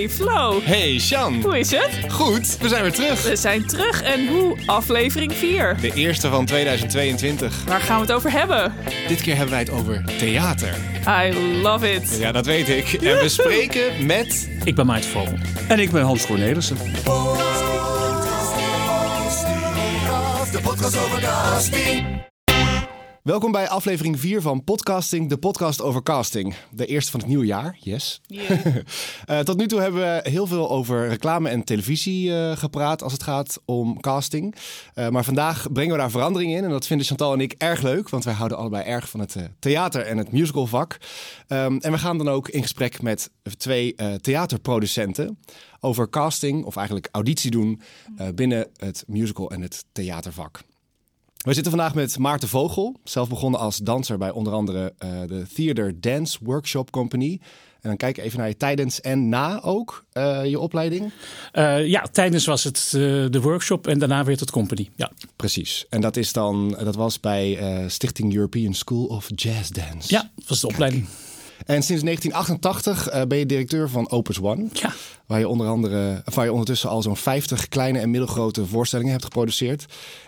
Hey Flo, Hey Sjan. hoe is het? Goed, we zijn weer terug. We zijn terug en hoe? Aflevering 4. De eerste van 2022. Waar gaan we het over hebben? Dit keer hebben wij het over theater. I love it. Ja, dat weet ik. En we spreken met... Ik ben Maarten Vogel. En ik ben Hans Cornelissen. Welkom bij aflevering 4 van Podcasting, de podcast over casting. De eerste van het nieuwe jaar, yes. Eh, tot nu toe hebben we heel veel over reclame en televisie eh, gepraat als het gaat om casting. Eh, maar vandaag brengen we daar verandering in. En dat vinden Chantal en ik erg leuk, want wij houden allebei erg van het theater en het musicalvak. Um, en we gaan dan ook in gesprek met twee theaterproducenten over casting, of eigenlijk auditie doen, binnen het musical en het theatervak. We zitten vandaag met Maarten Vogel, zelf begonnen als danser bij onder andere uh, de Theater Dance Workshop Company. En dan kijk even naar je tijdens en na ook uh, je opleiding. Uh, ja, tijdens was het de workshop en daarna werd het company. Ja. Precies. En dat, is dan, dat was bij Stichting European School of Jazz Dance. Ja, dat was de opleiding. En sinds 1988 ben je directeur van Opus One. Ja. Waar je onder andere, waar je ondertussen al zo'n 50 kleine en middelgrote voorstellingen hebt geproduceerd.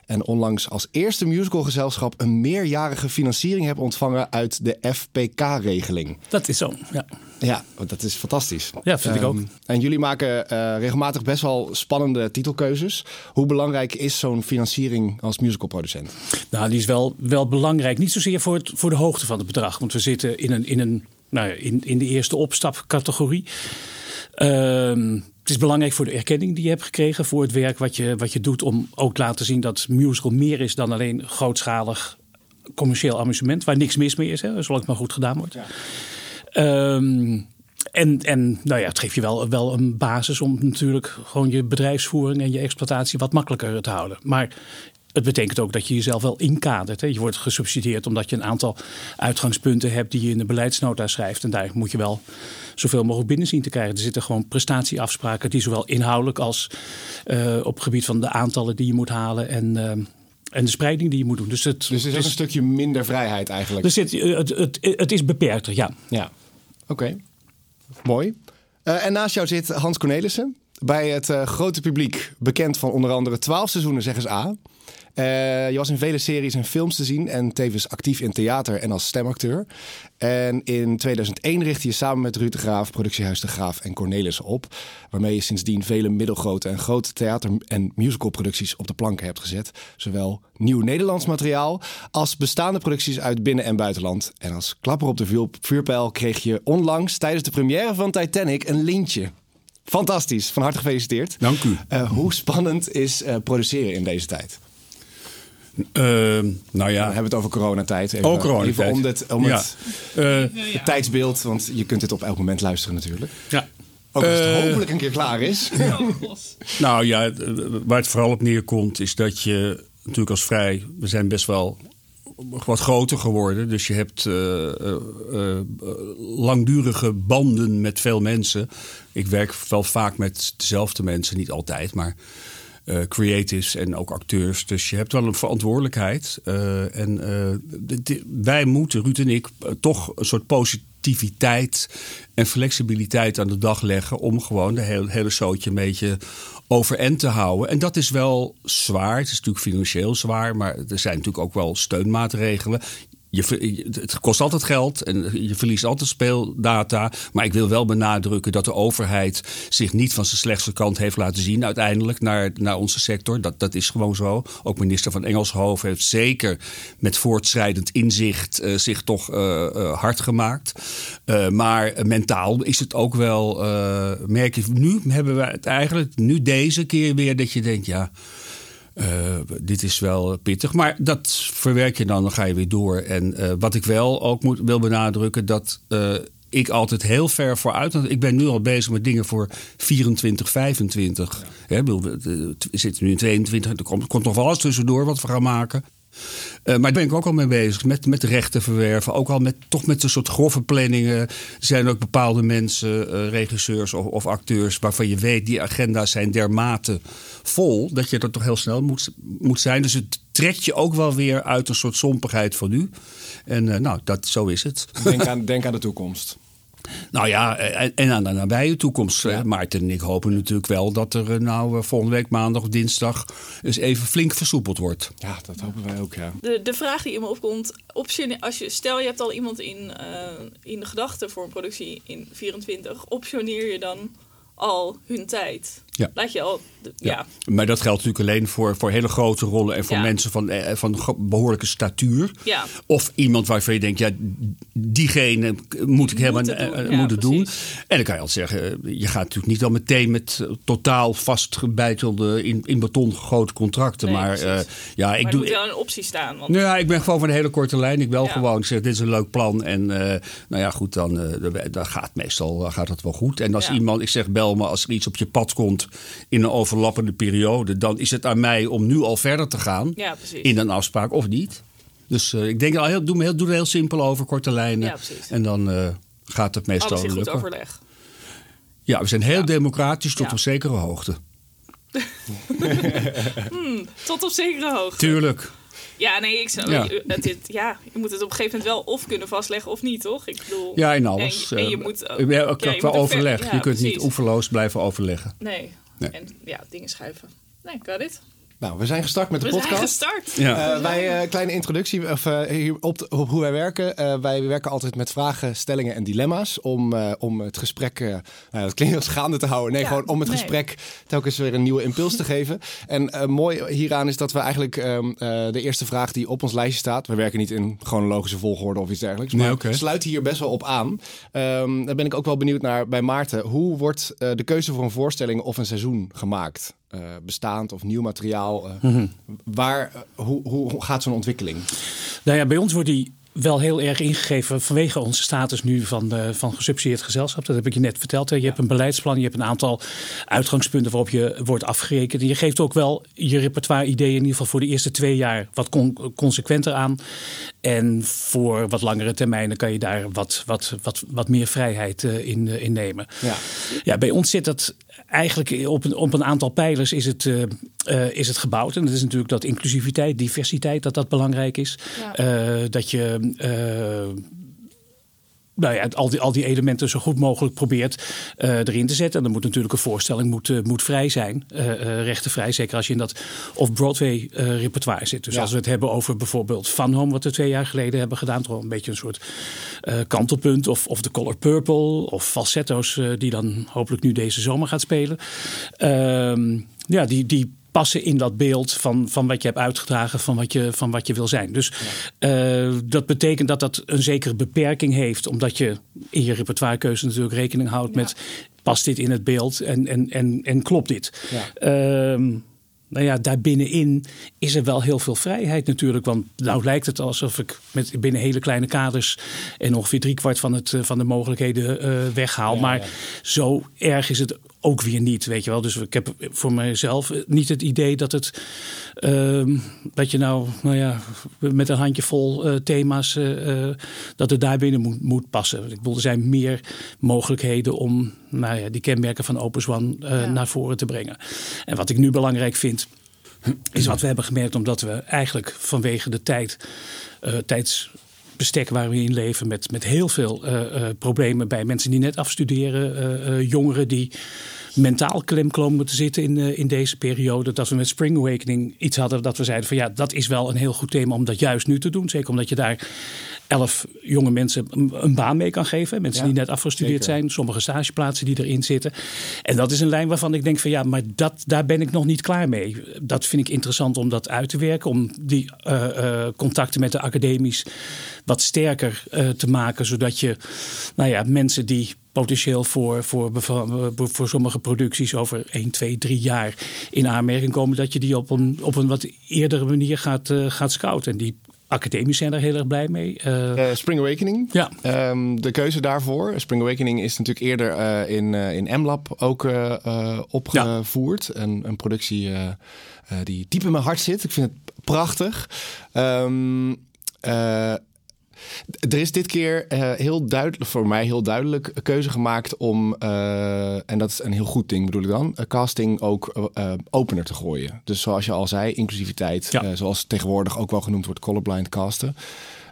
En onlangs als eerste musicalgezelschap een meerjarige financiering hebt ontvangen uit de FPK-regeling. Dat is zo, ja. Ja, dat is fantastisch. Ja, vind um, ik ook. En jullie maken uh, regelmatig best wel spannende titelkeuzes. Hoe belangrijk is zo'n financiering als musicalproducent? Nou, die is wel, wel belangrijk. Niet zozeer voor, het, voor de hoogte van het bedrag. Want we zitten in, een, in, een, nou ja, in, in de eerste opstapcategorie. Uh, het is belangrijk voor de erkenning die je hebt gekregen voor het werk wat je, wat je doet. Om ook te laten zien dat musical meer is dan alleen grootschalig commercieel amusement. Waar niks mis mee is, hè, zolang het maar goed gedaan wordt. Ja. Um, en, en nou ja, het geeft je wel, wel een basis om natuurlijk gewoon je bedrijfsvoering en je exploitatie wat makkelijker te houden. Maar het betekent ook dat je jezelf wel inkadert. Hè. Je wordt gesubsidieerd omdat je een aantal uitgangspunten hebt die je in de beleidsnota schrijft. En daar moet je wel zoveel mogelijk binnen zien te krijgen. Er zitten gewoon prestatieafspraken die zowel inhoudelijk als uh, op het gebied van de aantallen die je moet halen en. Uh, en de spreiding die je moet doen. Dus het, dus is een stukje minder vrijheid eigenlijk. Dus het, het, het, het is beperkter, ja. Ja, oké. Mooi. Uh, en naast jou zit Hans Cornelissen. Bij het grote publiek bekend van onder andere 12 seizoenen, zeggen ze A. Uh, je was in vele series en films te zien en tevens actief in theater en als stemacteur. En in 2001 richtte je samen met Ruud de Graaf productiehuis De Graaf en Cornelissen op. Waarmee je sindsdien vele middelgrote en grote theater- en musicalproducties op de planken hebt gezet. Zowel nieuw Nederlands materiaal als bestaande producties uit binnen- en buitenland. En als klapper op de vuurpijl kreeg je onlangs tijdens de première van Titanic een lintje. Fantastisch, van harte gefeliciteerd. Dank u. Uh, hoe spannend is uh, produceren in deze tijd? Uh, nou ja. We hebben het over coronatijd. Even, oh, coronatijd. Even om, dit, om ja. het, uh, het tijdsbeeld, want je kunt dit op elk moment luisteren natuurlijk. Ja. Ook als het uh, hopelijk een keer klaar is. nou ja, waar het vooral op neerkomt is dat je natuurlijk als vrij... We zijn best wel wat groter geworden. Dus je hebt uh, langdurige banden met veel mensen. Ik werk wel vaak met dezelfde mensen, niet altijd, maar uh, creatives en ook acteurs. Dus je hebt wel een verantwoordelijkheid. Uh, en uh, wij moeten, Ruud en ik, toch een soort positiviteit en flexibiliteit aan de dag leggen. om gewoon de hele, hele zootje een beetje overeind te houden. En dat is wel zwaar. Het is natuurlijk financieel zwaar, maar er zijn natuurlijk ook wel steunmaatregelen. Je, het kost altijd geld en je verliest altijd speeldata. Maar ik wil wel benadrukken dat de overheid zich niet van zijn slechtste kant heeft laten zien uiteindelijk naar, naar onze sector. Dat, dat is gewoon zo. Ook minister van Engelshoven heeft zeker met voortschrijdend inzicht uh, zich toch uh, uh, hard gemaakt. maar mentaal is het ook wel, merk je, nu hebben we het eigenlijk, nu deze keer weer dat je denkt, ja... Uh, dit is wel pittig. Maar dat verwerk je dan, dan ga je weer door. En uh, wat ik wel ook moet, wil benadrukken, dat uh, ik altijd heel ver vooruit. Want ik ben nu al bezig met dingen voor 24, 25. Ja. Hè, we zitten nu in 22. Er komt, komt nog wel eens tussendoor wat we gaan maken. Uh, maar daar ben ik ook al mee bezig. Met, met rechten verwerven. Ook al met, toch met een soort grove planningen. Er zijn ook bepaalde mensen, uh, regisseurs of, of, acteurs. waarvan je weet die agenda's zijn dermate vol. dat je er toch heel snel moet, moet zijn. Dus het trekt je ook wel weer uit een soort sompigheid van nu. En uh, nou, dat, zo is het. Denk aan, denk aan de toekomst. Nou ja, en, en aan de nabije toekomst. eh, Maarten en ik hopen natuurlijk wel dat er eh, nou eh, volgende week maandag of dinsdag eens even flink versoepeld wordt. Ja, dat hopen wij ook, ja. De, de vraag die in me opkomt, als je, stel je hebt al iemand in, eh, in de gedachten voor een productie in 24, optioneer je dan al hun tijd? Ja. Laat je al, ja. Maar dat geldt natuurlijk alleen voor, voor hele grote rollen en voor Ja. mensen van, eh, van behoorlijke statuur. Ja. Of iemand waarvan je denkt, ja, diegene moet ik helemaal Moeten doen. eh, moeten doen. En dan kan je al zeggen, eh, je gaat natuurlijk niet al meteen met eh, totaal vastgebeitelde, in, in beton gegoten contracten. Nee, maar eh, ja, ik maar er doe. moet wel een optie staan. Want Nou ja, ik ben gewoon van de hele korte lijn. Ik wel gewoon. Ik zeg, dit is een leuk plan. En eh, nou ja, goed, dan, eh, dan gaat meestal gaat het wel goed. En als iemand, ik zeg, bel me als er iets op je pad komt in een overlappende periode. Dan is het aan mij om nu al verder te gaan Ja, in een afspraak of niet. Dus eh, ik denk, al heel, doe, me heel, doe er heel simpel over, korte lijnen. Ja, en dan eh, gaat het meestal alles in goed lukken. overleg. Ja, we zijn heel Ja. democratisch tot een zekere hoogte. Tot op zekere hoogte. Tuurlijk. Ja, nee, ik zou, Ja. je- het, ja, je moet het op een gegeven moment wel of kunnen vastleggen of niet, toch? Ik bedoel, Ja, in alles. En, je- en je Eh, moet ook, ja, ook ja, je moet ver- overleg. ja, je kunt niet oeverloos blijven overleggen. Nee. Nee. En ja, dingen schuiven. Nee, got it. Nou, we zijn gestart met de We zijn podcast. gestart. Ja. Eh, wij, eh, kleine introductie of, eh, op, de- op hoe wij werken. Eh, wij werken altijd met vragen, stellingen en dilemma's. Om, eh, om het gesprek, eh, nou, dat klinkt als gaande te houden. Nee, Ja, gewoon om het nee. gesprek telkens weer een nieuwe impuls te geven. En eh, mooi hieraan is dat we eigenlijk ehm, eh, de eerste vraag die op ons lijstje staat. We werken niet in chronologische volgorde of iets dergelijks. Nee, Maar oké. sluit hier best wel op aan. Ehm daar ben ik ook wel benieuwd naar bij Maarten. Hoe wordt eh, de keuze voor een voorstelling of een seizoen gemaakt? Eh, bestaand of nieuw materiaal? Eh, Mhm. Waar, eh, hoe, hoe, gaat zo'n ontwikkeling? Nou ja, bij ons wordt die wel heel erg ingegeven vanwege onze status nu van, van gesubsidieerd gezelschap. Dat heb ik je net verteld. Hè. Je hebt een beleidsplan, je hebt een aantal uitgangspunten waarop je wordt afgerekend. En je geeft ook wel je repertoire ideeën in ieder geval voor de eerste twee jaar wat con- consequenter aan. En voor wat langere termijnen kan je daar wat, wat, wat, wat meer vrijheid in, in nemen. Ja. Ja, bij ons zit dat eigenlijk op een, op een aantal pijlers is het, eh, is het gebouwd. En dat is natuurlijk dat inclusiviteit, diversiteit, dat dat belangrijk is. Ja. Eh, dat je nou ja, al die, al die elementen zo goed mogelijk probeert eh, erin te zetten. En dan moet natuurlijk een voorstelling moet, eh, moet vrij zijn, eh, rechtenvrij. Zeker als je in dat off-Broadway repertoire zit. Dus Ja. als we het hebben over bijvoorbeeld Fun Home, wat we twee jaar geleden hebben gedaan. Toch een beetje een soort kantelpunt. Of, of The Color Purple. Of falsetto's die dan hopelijk nu deze zomer gaat spelen. Ehm, ja, die, die passen in dat beeld van, van wat je hebt uitgedragen, van wat je, van wat je wil zijn. Dus eh, dat betekent dat dat een zekere beperking heeft, omdat je in je repertoirekeuze natuurlijk rekening houdt met past dit in het beeld en, en, en, en klopt dit. Ja. Ehm, nou ja, daarbinnenin is er wel heel veel vrijheid natuurlijk. Want nou lijkt het alsof ik met binnen hele kleine kaders en ongeveer driekwart van, het, eh, van de mogelijkheden eh, weghaal. Ja, maar ja. zo erg is het ook weer niet, weet je wel. Dus ik heb voor mijzelf niet het idee dat het ehm, dat je nou, nou ja, met een handjevol eh thema's eh, eh, dat het daarbinnen moet, moet passen. Ik bedoel, er zijn meer mogelijkheden om nou ja, die kenmerken van Opus One Ja. naar voren te brengen. En wat ik nu belangrijk vind, is wat we hebben gemerkt, omdat we eigenlijk vanwege de tijd, eh, tijdsbestek waar we in leven, met, met heel veel eh, eh, problemen bij mensen die net afstuderen, eh, jongeren die mentaal klem komen te zitten in, in deze periode. Dat we met Spring Awakening iets hadden dat we zeiden van ja, dat is wel een heel goed thema om dat juist nu te doen. Zeker omdat je daar elf jonge mensen een, baan mee kan geven. Mensen Ja, die net afgestudeerd zeker. zijn, sommige stageplaatsen die erin zitten. En dat is een lijn waarvan ik denk van ja, maar dat, daar ben ik nog niet klaar mee. Dat vind ik interessant om dat uit te werken. Om die eh, eh, contacten met de academies wat sterker eh, te maken. Zodat je nou ja, mensen die potentieel voor, voor, voor sommige producties over 1, 2, 3 jaar in aanmerking komen. Dat je die op een, op een wat eerdere manier gaat, gaat scouten. En die academies zijn daar heel erg blij mee. Eh, Eh, Spring Awakening. ja. Ehm, de keuze daarvoor. Spring Awakening is natuurlijk eerder eh, in, in M-Lab ook opgevoerd. Een, een productie die diep in mijn hart zit. Ik vind het prachtig. Ehm, eh, er is dit keer eh, heel duidelijk, voor mij heel duidelijk, een keuze gemaakt om, eh, en dat is een heel goed ding bedoel ik dan, eh, casting ook opener te gooien. Dus zoals je al zei, inclusiviteit, Ja. zoals tegenwoordig ook wel genoemd wordt, colorblind casten.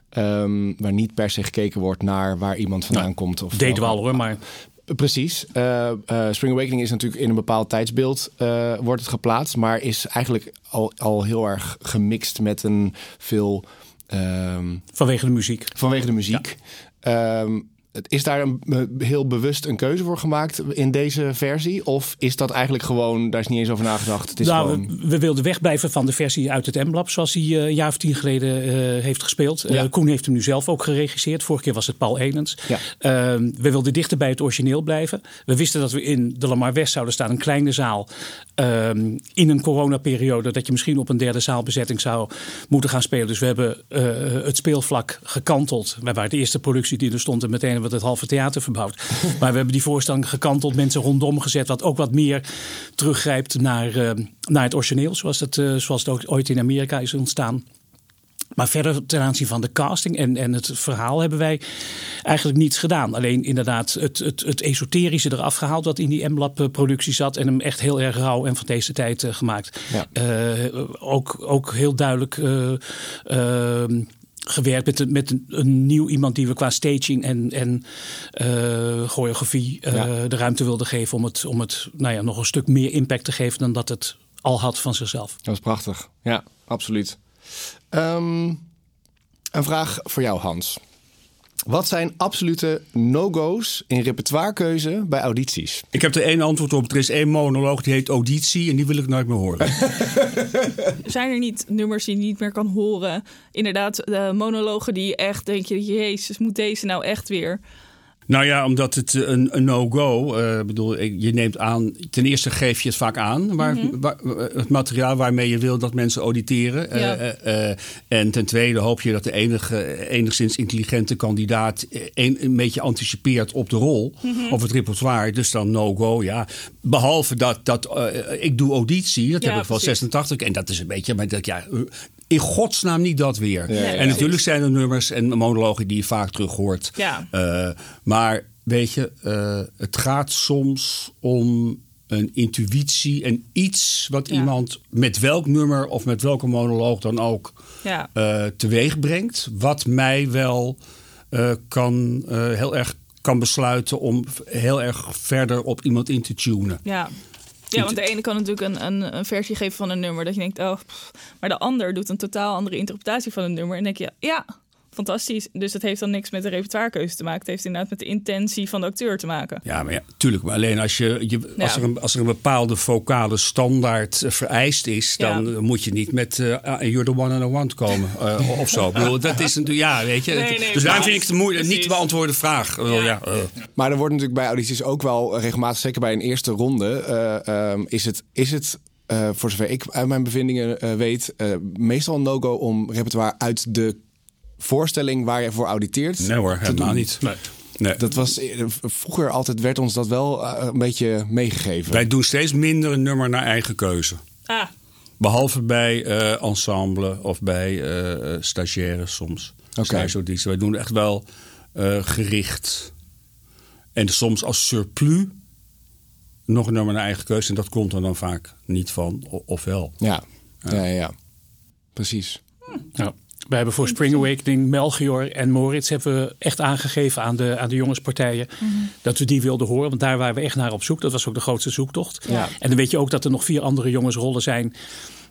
Ehm, waar niet per se gekeken wordt naar waar iemand vandaan Nou, komt. Of Deden we al hoor, maar Precies. Spring Awakening is natuurlijk in een bepaald tijdsbeeld wordt het geplaatst, maar is eigenlijk al, al heel erg gemixt met een veel ehm, vanwege de muziek. vanwege de muziek. Ehm, het- is daar een, eh, heel bewust een keuze voor gemaakt in deze versie? Of is dat eigenlijk gewoon, daar is niet eens over nagedacht? Het is nou, gewoon... we, we wilden wegblijven van de versie uit het M-Lab, zoals hij eh, een jaar of tien geleden eh, heeft gespeeld. Eh, Ja. Koen heeft hem nu zelf ook geregisseerd. Vorige keer was het Paul Enens. Ja. Ehm, we wilden dichter bij het origineel blijven. We wisten dat we in de Lamar West zouden staan, een kleine zaal. Ehm, in een coronaperiode, dat je misschien op een derde zaalbezetting zou moeten gaan spelen. Dus we hebben eh, het speelvlak gekanteld. Wij waren de eerste productie die er stond en meteen hebben we het halve theater verbouwd. maar we hebben die voorstelling gekanteld, mensen rondom gezet, wat ook wat meer teruggrijpt naar, eh, naar het origineel, zoals het, eh, zoals het ook ooit in Amerika is ontstaan. Maar verder ten aanzien van de casting en, en het verhaal hebben wij eigenlijk niets gedaan. Alleen inderdaad het, het, het esoterische eraf gehaald wat in die M-Lab-productie zat. En hem echt heel erg rauw en van deze tijd eh, gemaakt. Ja. Eh, ook, ook heel duidelijk eh, ehm, gewerkt met, een, met een, een nieuw iemand die we qua staging en, en choreografie Ja. de ruimte wilden geven. Om het, om het nou ja, nog een stuk meer impact te geven dan dat het al had van zichzelf. Dat is prachtig. Ja, absoluut. Ehm, een vraag voor jou, Hans. Wat zijn absolute no-go's in repertoirekeuze bij audities? Ik heb er één antwoord op. Er is één monoloog die heet Auditie en die wil ik nooit meer horen. Zijn er niet nummers die je niet meer kan horen? Inderdaad, de monologen die je echt denk je, jezus, moet deze nou echt weer? Nou ja, omdat het eh, een, een no-go. eh bedoel, ik- je neemt aan. Ten eerste geef je het vaak aan, waar, waar- het materiaal waarmee je wil dat mensen auditeren. Eh, Ja. eh, eh, en ten tweede hoop je dat de enige, enigszins intelligente kandidaat eh, een, een beetje anticipeert op de rol of het repertoire. Dus dan no-go. Ja, behalve dat, dat eh, ik doe auditie, dat Ja, heb ik wel precies. 86 en dat is een beetje, maar dat ja. In godsnaam niet dat weer. Ja, ja, en ja. natuurlijk zijn er nummers en monologen die je vaak terug hoort. Ja. Eh, maar weet je, eh, het gaat soms om een intuïtie en iets wat Ja. iemand met welk nummer of met welke monoloog dan ook Ja. eh, teweeg brengt. Wat mij wel eh, kan eh, heel erg kan besluiten om heel erg verder op iemand in te tunen. Ja. Ja, want de ene kan natuurlijk een, een, een versie geven van een nummer dat je denkt, oh, pff. maar de ander doet een totaal andere interpretatie van een nummer. En denk je, ja, fantastisch. Dus het heeft dan niks met de repertoirekeuze te maken. Het heeft inderdaad met de intentie van de acteur te maken. Ja, maar ja, tuurlijk. Maar alleen als, je, je, als, er, een, als er een bepaalde vocale standaard eh, vereist is, dan Ja. moet je niet met eh, You're the one and I want komen eh, of zo. Ik bedoel, dat is natuurlijk, ja, weet je. Nee, Het- nee, dus daarom vind ik het moeilijk, niet te beantwoorden vraag. Ja. Ja. eh. Maar er wordt natuurlijk bij audities ook wel regelmatig, zeker bij een eerste ronde, eh, ehm, is het, is het eh, voor zover ik uit mijn bevindingen eh, weet, eh, meestal een no-go om repertoire uit de voorstelling waar je voor auditeert. Nee hoor, helemaal niet. Nee. Dat was eh, vroeger altijd werd ons dat wel eh, een beetje meegegeven. Wij doen steeds minder een nummer naar eigen keuze. Ah, Behalve bij eh, ensemble of bij eh stagiaires soms. Oké. Stageaudities. Wij doen echt wel eh, gericht. En soms als surplus nog een nummer naar eigen keuze. En dat komt er dan vaak niet van, of wel. Ja. Ja. Ja, ja, precies. Ja. We hebben voor Spring Awakening, Melchior en Moritz hebben we echt aangegeven aan de, aan de jongenspartijen dat we die wilden horen. Want daar waren we echt naar op zoek. Dat was ook de grootste zoektocht. Ja. En dan weet je ook dat er nog vier andere jongensrollen zijn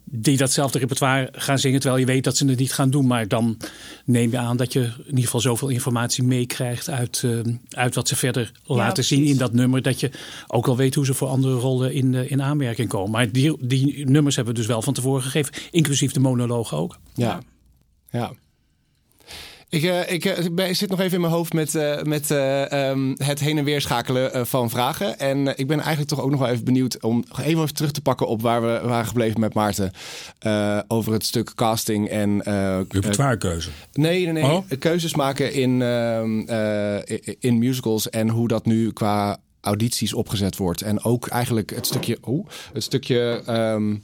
die datzelfde repertoire gaan zingen. Terwijl je weet dat ze het niet gaan doen. Maar dan neem je aan dat je in ieder geval zoveel informatie meekrijgt uit, eh, uit wat ze verder laten zien in dat nummer. Dat je ook al weet hoe ze voor andere rollen in, eh, in aanmerking komen. Maar die, die nummers hebben we dus wel van tevoren gegeven. Inclusief de monologen ook. Ja. Ja. Ik, eh, ik, eh, ik zit nog even in mijn hoofd met, eh, met eh, ehm, het heen en weer schakelen van vragen. En ik ben eigenlijk toch ook nog wel even benieuwd om even even terug te pakken op waar we waren gebleven met Maarten. over het stuk casting en Repertoirekeuze. Nee, nee, nee. Oh? Keuzes maken in, ehm, eh, in musicals en hoe dat nu qua audities opgezet wordt. En ook eigenlijk het stukje, oh, het stukje ehm,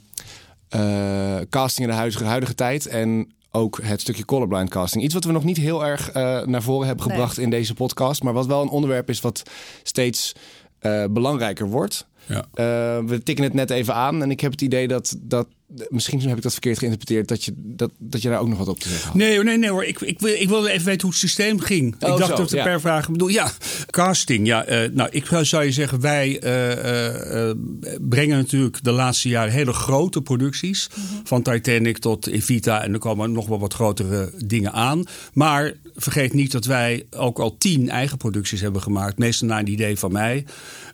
eh, casting in de huidige, huidige tijd. En ook het stukje colorblind casting. Iets wat we nog niet heel erg eh, naar voren hebben Nee. gebracht in deze podcast. Maar wat wel een onderwerp is wat steeds eh, belangrijker wordt. Ja. Eh, we tikken het net even aan. En ik heb het idee dat, dat misschien heb ik dat verkeerd geïnterpreteerd, dat je, dat, dat je daar ook nog wat op te zeggen had. Nee, nee, nee hoor. Ik, ik, wil, ik wilde even weten hoe het systeem ging. Oh, ik dacht zo, dat de ja. per vraag bedoel. Ja, casting. Ja, eh, nou, ik zou- zou je zeggen, wij eh, eh, brengen natuurlijk de laatste jaren hele grote producties. Van Titanic tot Evita. En er komen nog wel wat grotere dingen aan. Maar vergeet niet dat wij ook al tien eigen producties hebben gemaakt. Meestal naar een idee van mij.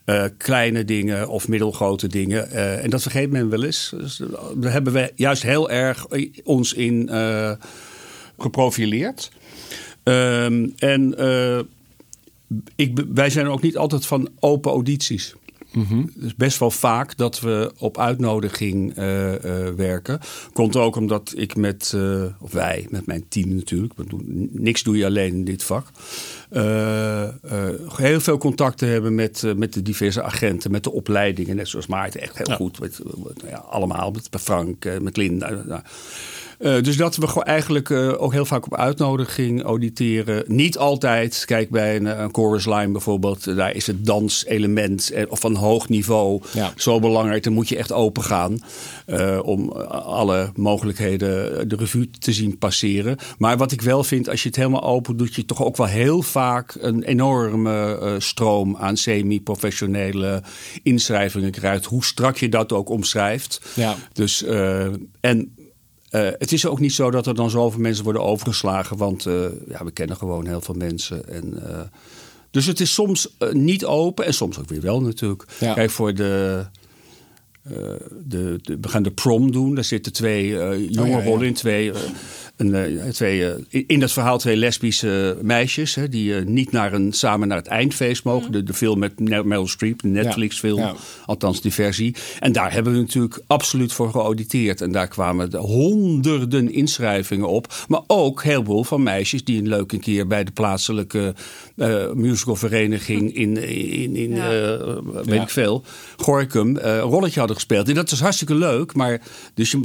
Eh, kleine dingen of middelgrote dingen. Eh, en dat vergeet men wel eens. Dus, eh, daar hebben we juist heel erg ons in geprofileerd. Ehm, en ik, wij zijn ook niet altijd van open audities. Dus best wel vaak dat we op uitnodiging eh, eh, werken. Komt ook omdat ik met, of wij, met mijn team natuurlijk, niks doe je alleen in dit vak. Eh, heel veel contacten hebben met, eh, met de diverse agenten, met de opleidingen. Net zoals Maarten, echt heel goed. Met, eh, nou ja, allemaal, met Frank, met Linda. nou. Eh, dus dat we gewoon eigenlijk eh, ook heel vaak op uitnodiging auditeren. Niet altijd. Kijk, bij een, een chorus line bijvoorbeeld. eh, Daar is het danselement eh, of van hoog niveau Ja. zo belangrijk. Dan moet je echt open gaan. eh, om alle mogelijkheden de revue te zien passeren. Maar wat ik wel vind, als je het helemaal open doet... je toch ook wel heel vaak een enorme eh, stroom aan semi-professionele inschrijvingen krijgt. Hoe strak je dat ook omschrijft. Ja. Dus, eh, en eh, het is ook niet zo dat er dan zoveel mensen worden overgeslagen. Want eh, ja, we kennen gewoon heel veel mensen. En, eh, dus het is soms niet open en soms ook weer wel natuurlijk. Ja. Kijk, voor de, de, de- we gaan de prom doen. Daar zitten twee jonge ja. rollen in. Twee, een, eh, twee, eh, in- in dat verhaal twee lesbische meisjes. Hè, die eh, niet naar een, samen naar het eindfeest mogen. De, de film met Meryl Streep, de Netflix film. Ja. Althans, die versie. En daar hebben we natuurlijk absoluut voor geauditeerd. En daar kwamen de honderden inschrijvingen op. Maar ook heel veel van meisjes die een leuke keer bij de plaatselijke musicalvereniging in, in, in Ja. eh, weet ik veel, Gorkum, een rolletje hadden gespeeld. En dat is hartstikke leuk. Maar dus je,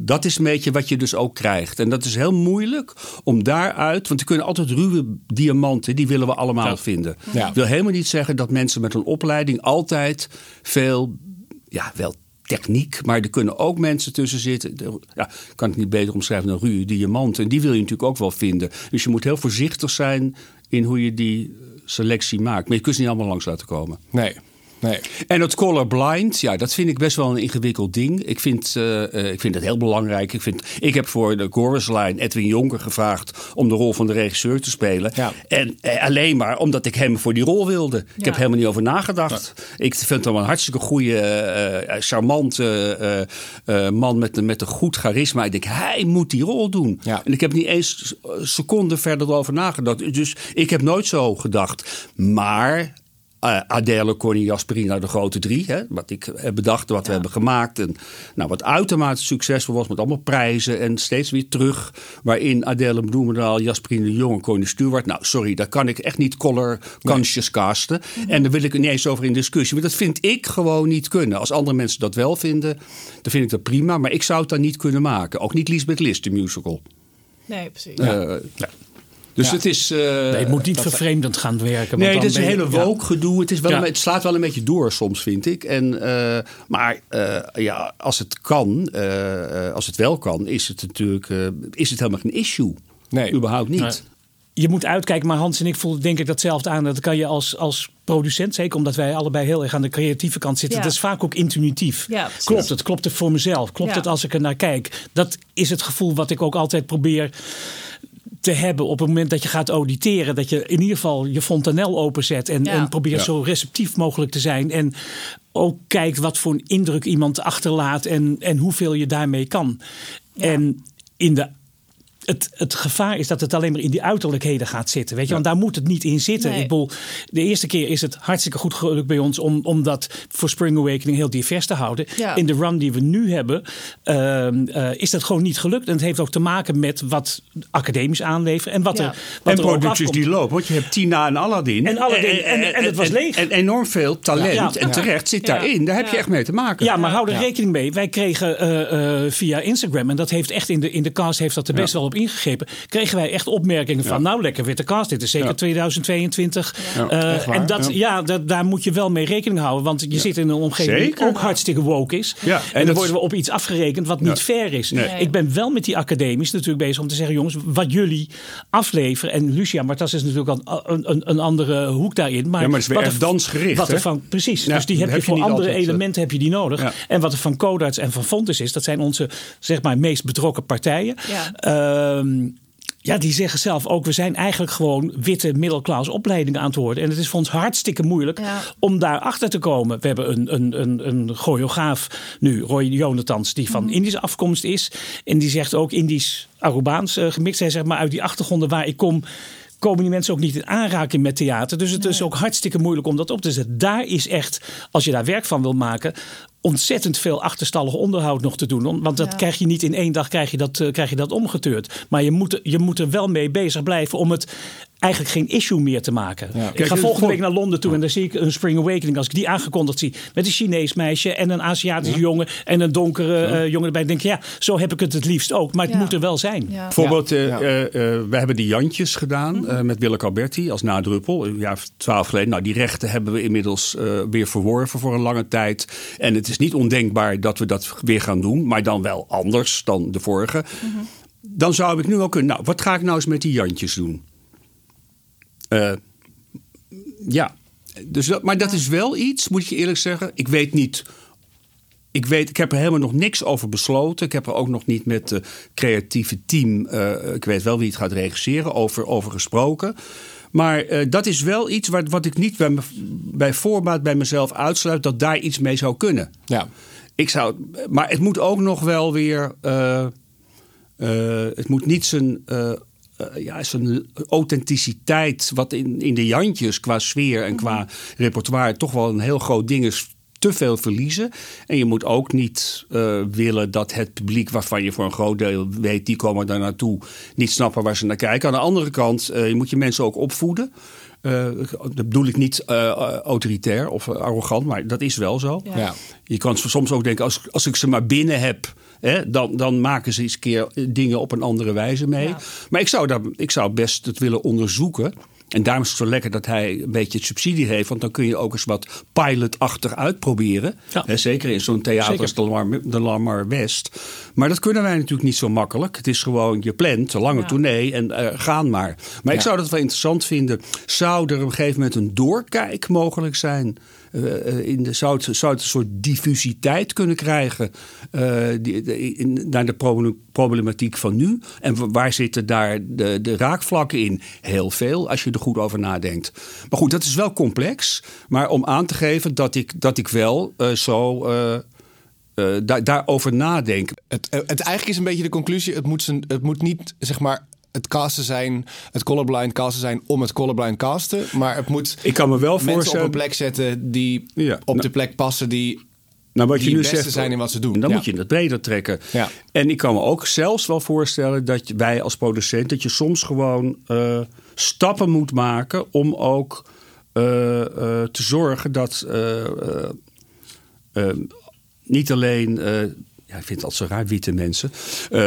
dat is een beetje wat je dus ook krijgt. En dat is heel moeilijk om daaruit, want er kunnen altijd ruwe diamanten, die willen we allemaal vinden. Ja. Ik wil helemaal niet zeggen dat mensen met een opleiding altijd veel, ja, wel techniek, maar er kunnen ook mensen tussen zitten. Ja, ik kan het niet beter omschrijven dan ruwe diamanten. En die wil je natuurlijk ook wel vinden. Dus je moet heel voorzichtig zijn in hoe je die selectie maakt. Maar je kunt ze niet allemaal langs laten komen. Nee, nee. En het colorblind, ja, dat vind ik best wel een ingewikkeld ding. Ik vind, eh, eh, ik vind het heel belangrijk. Ik, vind, ik heb voor de chorus line Edwin Jonker gevraagd om de rol van de regisseur te spelen. Ja. En eh, alleen maar omdat ik hem voor die rol wilde. Ik Ja. heb helemaal niet over nagedacht. Ik vind hem een hartstikke goede, charmante eh, eh, man met, een- met een goed charisma. Ik denk, hij moet die rol doen. Ja. En ik heb niet eens een seconde verder over nagedacht. Dus ik heb nooit zo gedacht. Maar eh, Adele, Connie, Jasperina, de grote drie. Hè, wat ik heb bedacht, wat we hebben gemaakt. En, nou, wat uitermate succesvol was met allemaal prijzen. En steeds weer terug. Waarin Adele Bloemendaal, Jasperina de Jong en Connie Stewart. Nou, sorry, daar kan ik echt niet color conscious casten. En daar wil ik het niet eens over in discussie. Maar dat vind ik gewoon niet kunnen. Als andere mensen dat wel vinden, dan vind ik dat prima. Maar ik zou het dan niet kunnen maken. Ook niet Lisbeth List, de musical. Nee, precies. Eh, Dus Ja. het is... eh, Nee, het moet niet vervreemdend gaan werken. want Nee, dan dit is een hele ja. woke gedoe. Het, is wel Ja. een, het slaat wel een beetje door soms, vind ik. En, eh, maar eh, ja, als het kan, als het wel kan, is het natuurlijk eh, is het helemaal geen issue. Nee. Überhaupt niet. Nee. Je moet uitkijken, maar Hans en ik voelen denk ik datzelfde aan. Dat kan je als, als producent, zeker omdat wij allebei heel erg aan de creatieve kant zitten. Ja. Dat is vaak ook intuïtief. Ja, klopt het? Klopt het voor mezelf? Klopt Ja. het als ik er naar kijk? Dat is het gevoel wat ik ook altijd probeer te hebben op het moment dat je gaat auditeren. Dat je in ieder geval je fontanel openzet en, Ja. en probeert Ja. zo receptief mogelijk te zijn. En ook kijkt wat voor een indruk iemand achterlaat en, en hoeveel je daarmee kan. En in de het, het gevaar is dat het alleen maar in die uiterlijkheden gaat zitten. Weet je? Want daar moet het niet in zitten. Nee. Ik bedoel, de eerste keer is het hartstikke goed gelukt bij ons om, om dat voor Spring Awakening heel divers te houden. Ja. In de run die we nu hebben, ehm, eh, is dat gewoon niet gelukt. En het heeft ook te maken met wat academisch aanleveren en wat Ja. er wat en er ook producties die lopen. Want je hebt Tina en Aladdin. En Aladdin, en- en het was leeg. En, enorm veel talent. Ja. En terecht zit Ja. daarin. Daar heb je echt mee te maken. Ja, maar hou er Ja. rekening mee. Wij kregen eh, eh, via Instagram, en dat heeft echt in de, in de cast heeft dat er best Ja. wel op ingegrepen, kregen wij echt opmerkingen van, nou lekker witte cast, dit is zeker 2022. Uh, en dat, ja, dat, daar moet je wel mee rekening houden, want je zit in een omgeving die ook hartstikke woke is. En, en dan worden we op iets afgerekend wat niet fair is. Ik ben wel met die academisch natuurlijk bezig om te zeggen, jongens, wat jullie afleveren. En Lucia Martas is natuurlijk een, een, een andere hoek daarin. Maar, ja, maar het is weer dansgericht. Wat er van, precies, dus die heb, je voor andere eh, elementen heb je die nodig. En wat er van Codarts en van Fontes is, dat zijn onze zeg maar, meest betrokken partijen. Ja. Ehm, ja, die zeggen zelf ook, we zijn eigenlijk gewoon witte middelklas opleidingen aan het worden. En het is voor ons hartstikke moeilijk om daar achter te komen. We hebben een, een, een, een choreograaf nu, Roy Jonathans, die van mhm. Indische afkomst is. En die zegt ook Indisch-Arubaans uh, gemixt. Hij zegt maar uit die achtergronden waar ik kom komen die mensen ook niet in aanraking met theater. Dus het is ook hartstikke moeilijk om dat op te zetten. Daar is echt, als je daar werk van wil maken, ontzettend veel achterstallig onderhoud nog te doen. Want dat krijg je niet in één dag krijg je dat, uh, krijg je dat omgeteurd. Maar je moet, je moet er wel mee bezig blijven om het eigenlijk geen issue meer te maken. Ik ga volgende week naar Londen toe en daar zie ik een Spring Awakening. Als ik die aangekondigd zie met een Chinees meisje en een Aziatische jongen en een donkere uh, jongen erbij. denk ik, ja, zo heb ik het het liefst ook. Maar het moet er wel zijn. Bijvoorbeeld, uh, we hebben die Jantjes gedaan mhm. met Willeke Alberti als nadruppel. Een jaar twaalf geleden. Nou, die rechten hebben we inmiddels weer verworven voor een lange tijd. En het is niet ondenkbaar dat we dat weer gaan doen. Maar dan wel anders dan de vorige. Dan zou ik nu wel kunnen. Nou, wat ga ik nou eens met die Jantjes doen? Uh, ja, dus dat, maar dat is wel iets, moet ik je eerlijk zeggen. Ik weet niet. Ik, weet, ik heb er helemaal nog niks over besloten. Ik heb er ook nog niet met het creatieve team. Uh, ik weet wel wie het gaat regisseren, over, over gesproken. Maar uh, dat is wel iets wat, wat ik niet bij, bij voorbaat bij mezelf uitsluit. dat daar iets mee zou kunnen. Ja. Ik zou, maar het moet ook nog wel weer. Uh, het moet niet zijn ja, zo'n authenticiteit, wat in, in de Jantjes qua sfeer en qua mhm. repertoire toch wel een heel groot ding is, te veel verliezen. En je moet ook niet uh, willen dat het publiek, waarvan je voor een groot deel weet, die komen daar naartoe, niet snappen waar ze naar kijken. Aan de andere kant, uh, je moet je mensen ook opvoeden. Uh, dat bedoel ik niet autoritair of arrogant, maar dat is wel zo. Ja. Je kan soms ook denken, als, als ik ze maar binnen heb, dan, dan maken ze eens keer dingen op een andere wijze mee. Maar ik zou, daar, ik zou best het willen onderzoeken. En daarom is het zo lekker dat hij een beetje het subsidie heeft. Want dan kun je ook eens wat pilotachtig uitproberen. Ja. zeker in zo'n theater als de Lamar, de Lamar, West. Maar dat kunnen wij natuurlijk niet zo makkelijk. Het is gewoon, je plant een lange tournee en uh, gaan maar. Maar ik zou dat wel interessant vinden. Zou er op een gegeven moment een doorkijk mogelijk zijn... Uh, in de, zou, het, een soort diffusiteit kunnen krijgen uh, die, in, naar de problematiek van nu? En waar zitten daar de, de raakvlakken in? Heel veel, als je er goed over nadenkt. Maar goed, dat is wel complex. Maar om aan te geven dat ik, dat ik wel uh, zo. Da daarover nadenk. Het, het eigenlijk is een beetje de conclusie: het moet, het moet niet zeg maar het casten zijn, het colorblind casten zijn om het colorblind casten. Maar het moet ik kan me wel mensen voorstellen... op een plek zetten die op nou- de plek passen die nou, wat je nu beste zegt, zijn in wat ze doen. Dan moet je het breder trekken. Ja. En ik kan me ook zelfs wel voorstellen dat wij als producent... dat je soms gewoon uh, stappen moet maken om ook uh, uh, te zorgen dat... niet alleen ja, ik vind het altijd zo raar, witte mensen, uh,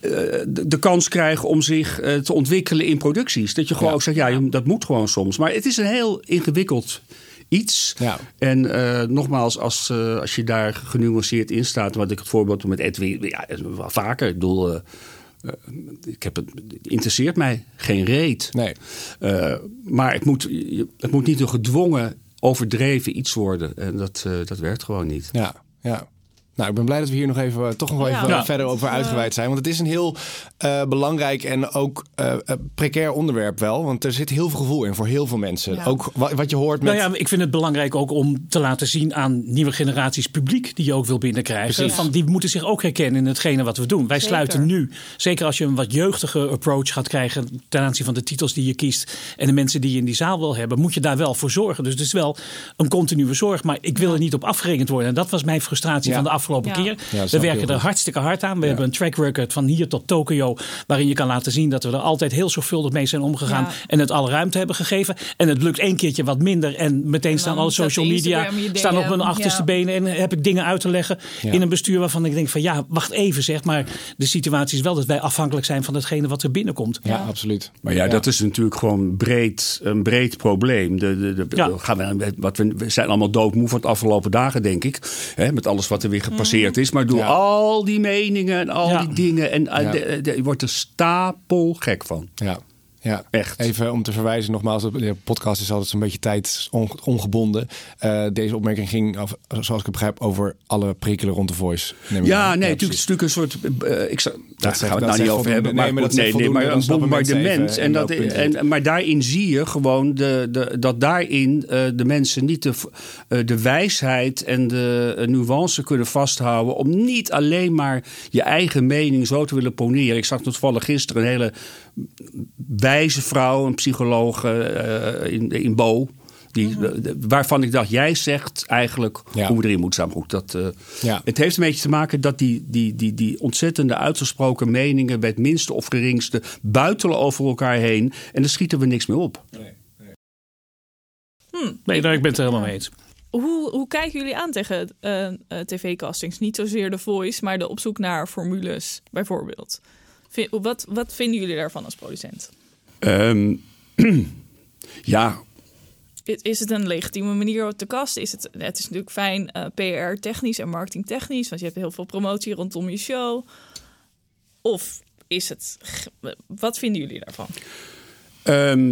de, de, kans krijgen om zich uh, te ontwikkelen in producties. Dat je gewoon ook zegt, ja, dat moet gewoon soms. Maar het is een heel ingewikkeld iets. Ja. En uh, nogmaals, als, als je daar genuanceerd in staat, wat ik het voorbeeld met Edwin, ja, vaker. Ik bedoel, ik heb het, het, interesseert mij geen reet. Nee. maar het moet, het moet niet een gedwongen, overdreven iets worden. En dat, dat werkt gewoon niet. Ja, ja. Nou, ik ben blij dat we hier nog even, eh, toch nog wel even verder over uitgeweid zijn. Want het is een heel uh, belangrijk en ook uh, precair onderwerp wel. Want er zit heel veel gevoel in voor heel veel mensen. Ook wat, wat, je hoort met... Nou ja, ik vind het belangrijk ook om te laten zien aan nieuwe generaties publiek... die je ook wil binnenkrijgen. Van, die moeten zich ook herkennen in hetgene wat we doen. Wij sluiten nu, zeker als je een wat jeugdige approach gaat krijgen... ten aanzien van de titels die je kiest... en de mensen die je in die zaal wil hebben... moet je daar wel voor zorgen. Dus het is wel een continue zorg. Maar ik wil er niet op afgerekend worden. En dat was mijn frustratie van de afgelopen afgelopen Ja. keer. We werken er goed. hartstikke hard aan. We hebben een track record van hier tot Tokio. Waarin je kan laten zien dat we er altijd heel zorgvuldig mee zijn omgegaan. Ja. En het alle ruimte hebben gegeven. En het lukt één keertje wat minder. En meteen staan alle social media staan op hun achterste ja. benen. En heb ik dingen uit te leggen Ja. in een bestuur waarvan ik denk van ja, wacht even zeg. Maar de situatie is wel dat wij afhankelijk zijn van hetgene wat er binnenkomt. Ja, absoluut. Maar ja, dat is natuurlijk gewoon breed, een breed probleem. De, de, de, Ja. de- gaan we, wat we, we zijn allemaal doodmoe van de afgelopen dagen, denk ik. Hè, met alles wat er weer gepasseerd is. Maar door Ja. al die meningen en al Ja. die dingen. En eh, Ja. de- de- je wordt er stapel gek van. Ja. Ja, Echt. Even om te verwijzen, nogmaals, de podcast is altijd zo'n beetje tijdsonge- Eh, deze opmerking ging, zoals ik het begrijp, over alle prikkelen rond de voice. neem Ja, nee, natuurlijk het is natuurlijk een soort. eh, ik zou, daar gaan we het nou niet over hebben. Maar, Nee, nee, maar een bombardement. En, dat, en, maar daarin zie je gewoon de, de, dat daarin eh, de mensen niet de, eh, de wijsheid en de eh, nuance kunnen vasthouden. om niet alleen maar je eigen mening zo te willen poneren. Ik zag toevallig gisteren een hele wijze vrouw, een psycholoog eh, in, in Bo. Die, de- waarvan ik dacht, jij zegt eigenlijk Ja. hoe we erin moeten staan. Goed, dat, eh, Ja. Het heeft een beetje te maken dat die, die, die, die ontzettende uitgesproken meningen... bij het minste of geringste buitelen over elkaar heen. En daar schieten we niks meer op. Hm. Nee, daar, ik ben het er helemaal mee eens. Hoe, hoe kijken jullie aan tegen eh, tv-castings? Niet zozeer de voice, maar de op zoek naar formules, bijvoorbeeld. Vind- wat, wat vinden jullie daarvan als producent? Ehm, ja, Is het een legitieme manier om te casten? Is het, het is natuurlijk fijn eh, PR-technisch en marketingtechnisch, want je hebt heel veel promotie rondom je show. Of is het. Wat vinden jullie daarvan? Ehm,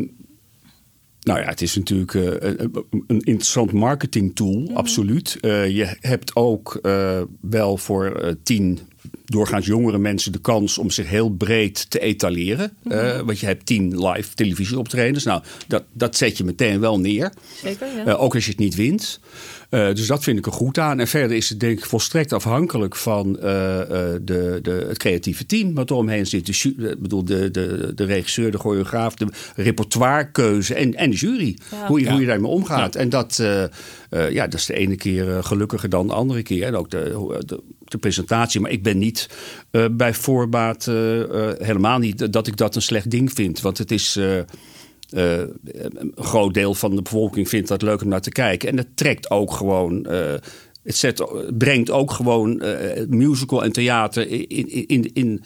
nou ja, het is natuurlijk eh, een, een interessant marketing tool, absoluut. Eh, je hebt ook eh, wel voor eh, tien doorgaans jongere mensen de kans om zich heel breed te etaleren. Eh, want je hebt tien live televisieoptredens. Nou, dat, dat zet je meteen wel neer. Zeker, ja. Eh, ook als je het niet wint. Eh, dus dat vind ik er goed aan. En verder is het denk ik volstrekt afhankelijk van eh, eh, de, de, het creatieve team wat er omheen zit. De, bedoel, de, de, de regisseur, de choreograaf, de repertoirekeuze en, en de jury. Ja. Hoe, je, Ja. hoe je daarmee omgaat. En dat, eh, eh, ja, dat is de ene keer gelukkiger dan de andere keer. En ook de, de, de presentatie. Maar ik ben niet eh, bij voorbaat helemaal niet dat ik dat een slecht ding vind. Want het is... eh, een groot deel van de bevolking vindt dat leuk om naar te kijken. En het trekt ook gewoon. eh, het zet, brengt ook gewoon eh, musical en theater in, in, in,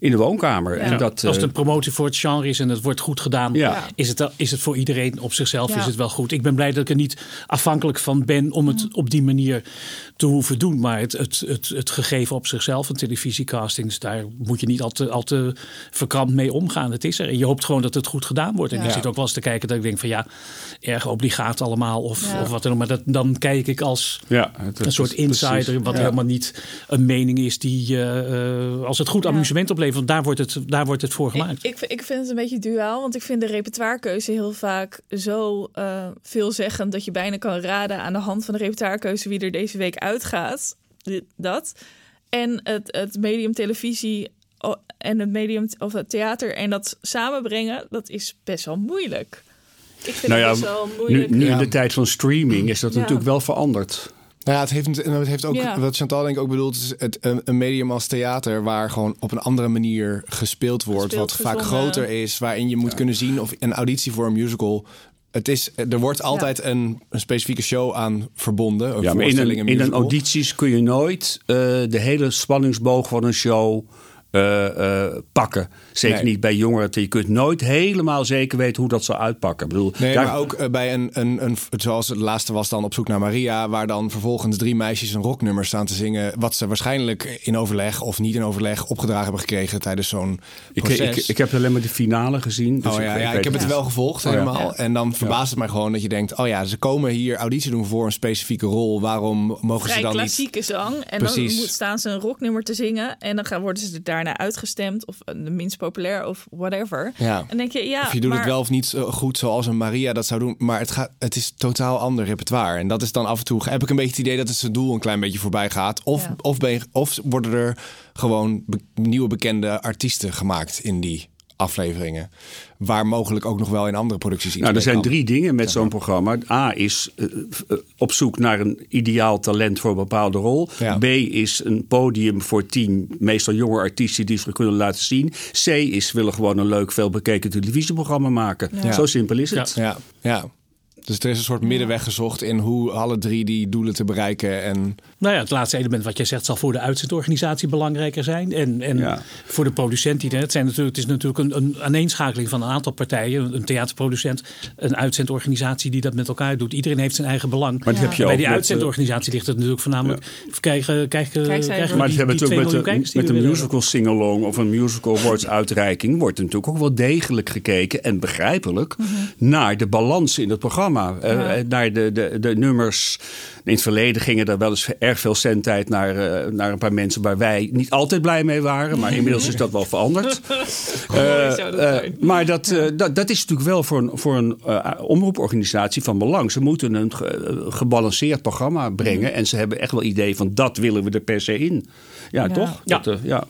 in, de woonkamer. En dat, Als eh, het een promotie voor het genre is en het wordt goed gedaan, Ja. is, het, is het voor iedereen op zichzelf Ja. is het wel goed. Ik ben blij dat ik er niet afhankelijk van ben om het op die manier te hoeven doen. Maar het, het, het, het gegeven op zichzelf, een televisiecastings, daar moet je niet al te, al te verkrampt mee omgaan. Het is er. En je hoopt gewoon dat het goed gedaan wordt. En Ja. ik zit ook wel eens te kijken dat ik denk van ja, erg obligaat allemaal of, Ja. of wat dan ook. Maar dat, dan kijk ik als ja, het- een soort insider, wat Ja. helemaal niet een mening is die, eh, eh, als het goed Ja. amusement oplevert, want daar wordt het, daar wordt het voor gemaakt. Ik, ik, ik vind het een beetje duaal, want ik vind de repertoirekeuze heel vaak zo eh, veelzeggend dat je bijna kan raden aan de hand van de repertoirekeuze wie er deze week uitgaat. Dit- Dat. En het, het medium televisie en het medium of het theater en dat samenbrengen, dat is best wel moeilijk. Ik vind Nou het ja, best wel nu, moeilijk. nu Ja. in de tijd van streaming is dat Ja. natuurlijk wel veranderd. Nou ja, het heeft, het heeft ook, Ja. wat Chantal denk ik ook bedoelt, is het, een, een medium als theater waar gewoon op een andere manier gespeeld wordt. Gespeeld, wat vaak groter is, waarin je moet kunnen zien of een auditie voor een musical. Het is, er wordt altijd een, een specifieke show aan verbonden. Ja, maar in een, in een audities kun je nooit eh, de hele spanningsboog van een show eh, eh, pakken. Zeker Nee. niet bij jongeren. Je kunt nooit helemaal zeker weten hoe dat zal uitpakken. Ik bedoel, Nee, daar- maar ook eh, bij een, een, een, zoals het laatste was dan op zoek naar Maria, waar dan vervolgens drie meisjes een rocknummer staan te zingen, wat ze waarschijnlijk in overleg of niet in overleg opgedragen hebben gekregen tijdens zo'n ik, proces. ik, ik heb alleen maar de finale gezien. dus oh ja, ja, ik heb het wel gevolgd Oh ja. helemaal. Ja. En dan verbaast het mij gewoon dat je denkt, oh ja, ze komen hier auditie doen voor een specifieke rol. Waarom mogen Vrij ze dan niet... klassieke zang. En Precies. dan moet, staan ze een rocknummer te zingen. En dan gaan, worden ze er daarna uitgestemd. Of eh, de minst populair of whatever. Ja. En denk je, ja, Of je doet maar, het wel of niet zo goed zoals een Maria dat zou doen. Maar het, gaat, het is totaal ander repertoire. En dat is dan af en toe... Heb ik een beetje het idee dat het zijn doel een klein beetje voorbij gaat. Of, Ja. of, ben je- of worden er gewoon be- nieuwe bekende artiesten gemaakt in die afleveringen. Waar mogelijk ook nog wel in andere producties iets Nou, er zijn kan. drie dingen met zo'n programma. A is eh, eh, op zoek naar een ideaal talent voor een bepaalde rol. Ja. B is een podium voor tien, meestal jonge artiesten die zich kunnen laten zien. C is willen gewoon een leuk, veel bekeken televisieprogramma maken. Ja. Zo simpel is het. Ja, ja. Dus er is een soort middenweg gezocht in hoe alle drie die doelen te bereiken. En Nou ja, het laatste element wat jij zegt zal voor de uitzendorganisatie belangrijker zijn. En, en Ja. voor de producent. Die, het, zijn natuurlijk, het is natuurlijk een, een aaneenschakeling van een aantal partijen. Een theaterproducent, een uitzendorganisatie die dat met elkaar doet. Iedereen heeft zijn eigen belang. Maar heb je Bij die met, uitzendorganisatie ligt het natuurlijk voornamelijk... Krijgen, krijgen, krijgen Maar die, ze hebben die 2 natuurlijk met, met een musical sing-along of een musical awards uitreiking wordt er natuurlijk ook wel degelijk gekeken en begrijpelijk naar de balans in het programma. Eh, Ja. eh, naar de, de, de nummers. In het verleden gingen er wel eens erg veel zendtijd naar, eh, naar een paar mensen waar wij niet altijd blij mee waren. Maar inmiddels is dat wel veranderd. Dat maar dat, dat, dat is natuurlijk wel voor een, voor een omroeporganisatie van belang. Ze moeten een ge- gebalanceerd programma brengen. En ze hebben echt wel idee van dat willen we er per se in. Ja, toch? Dat, ja.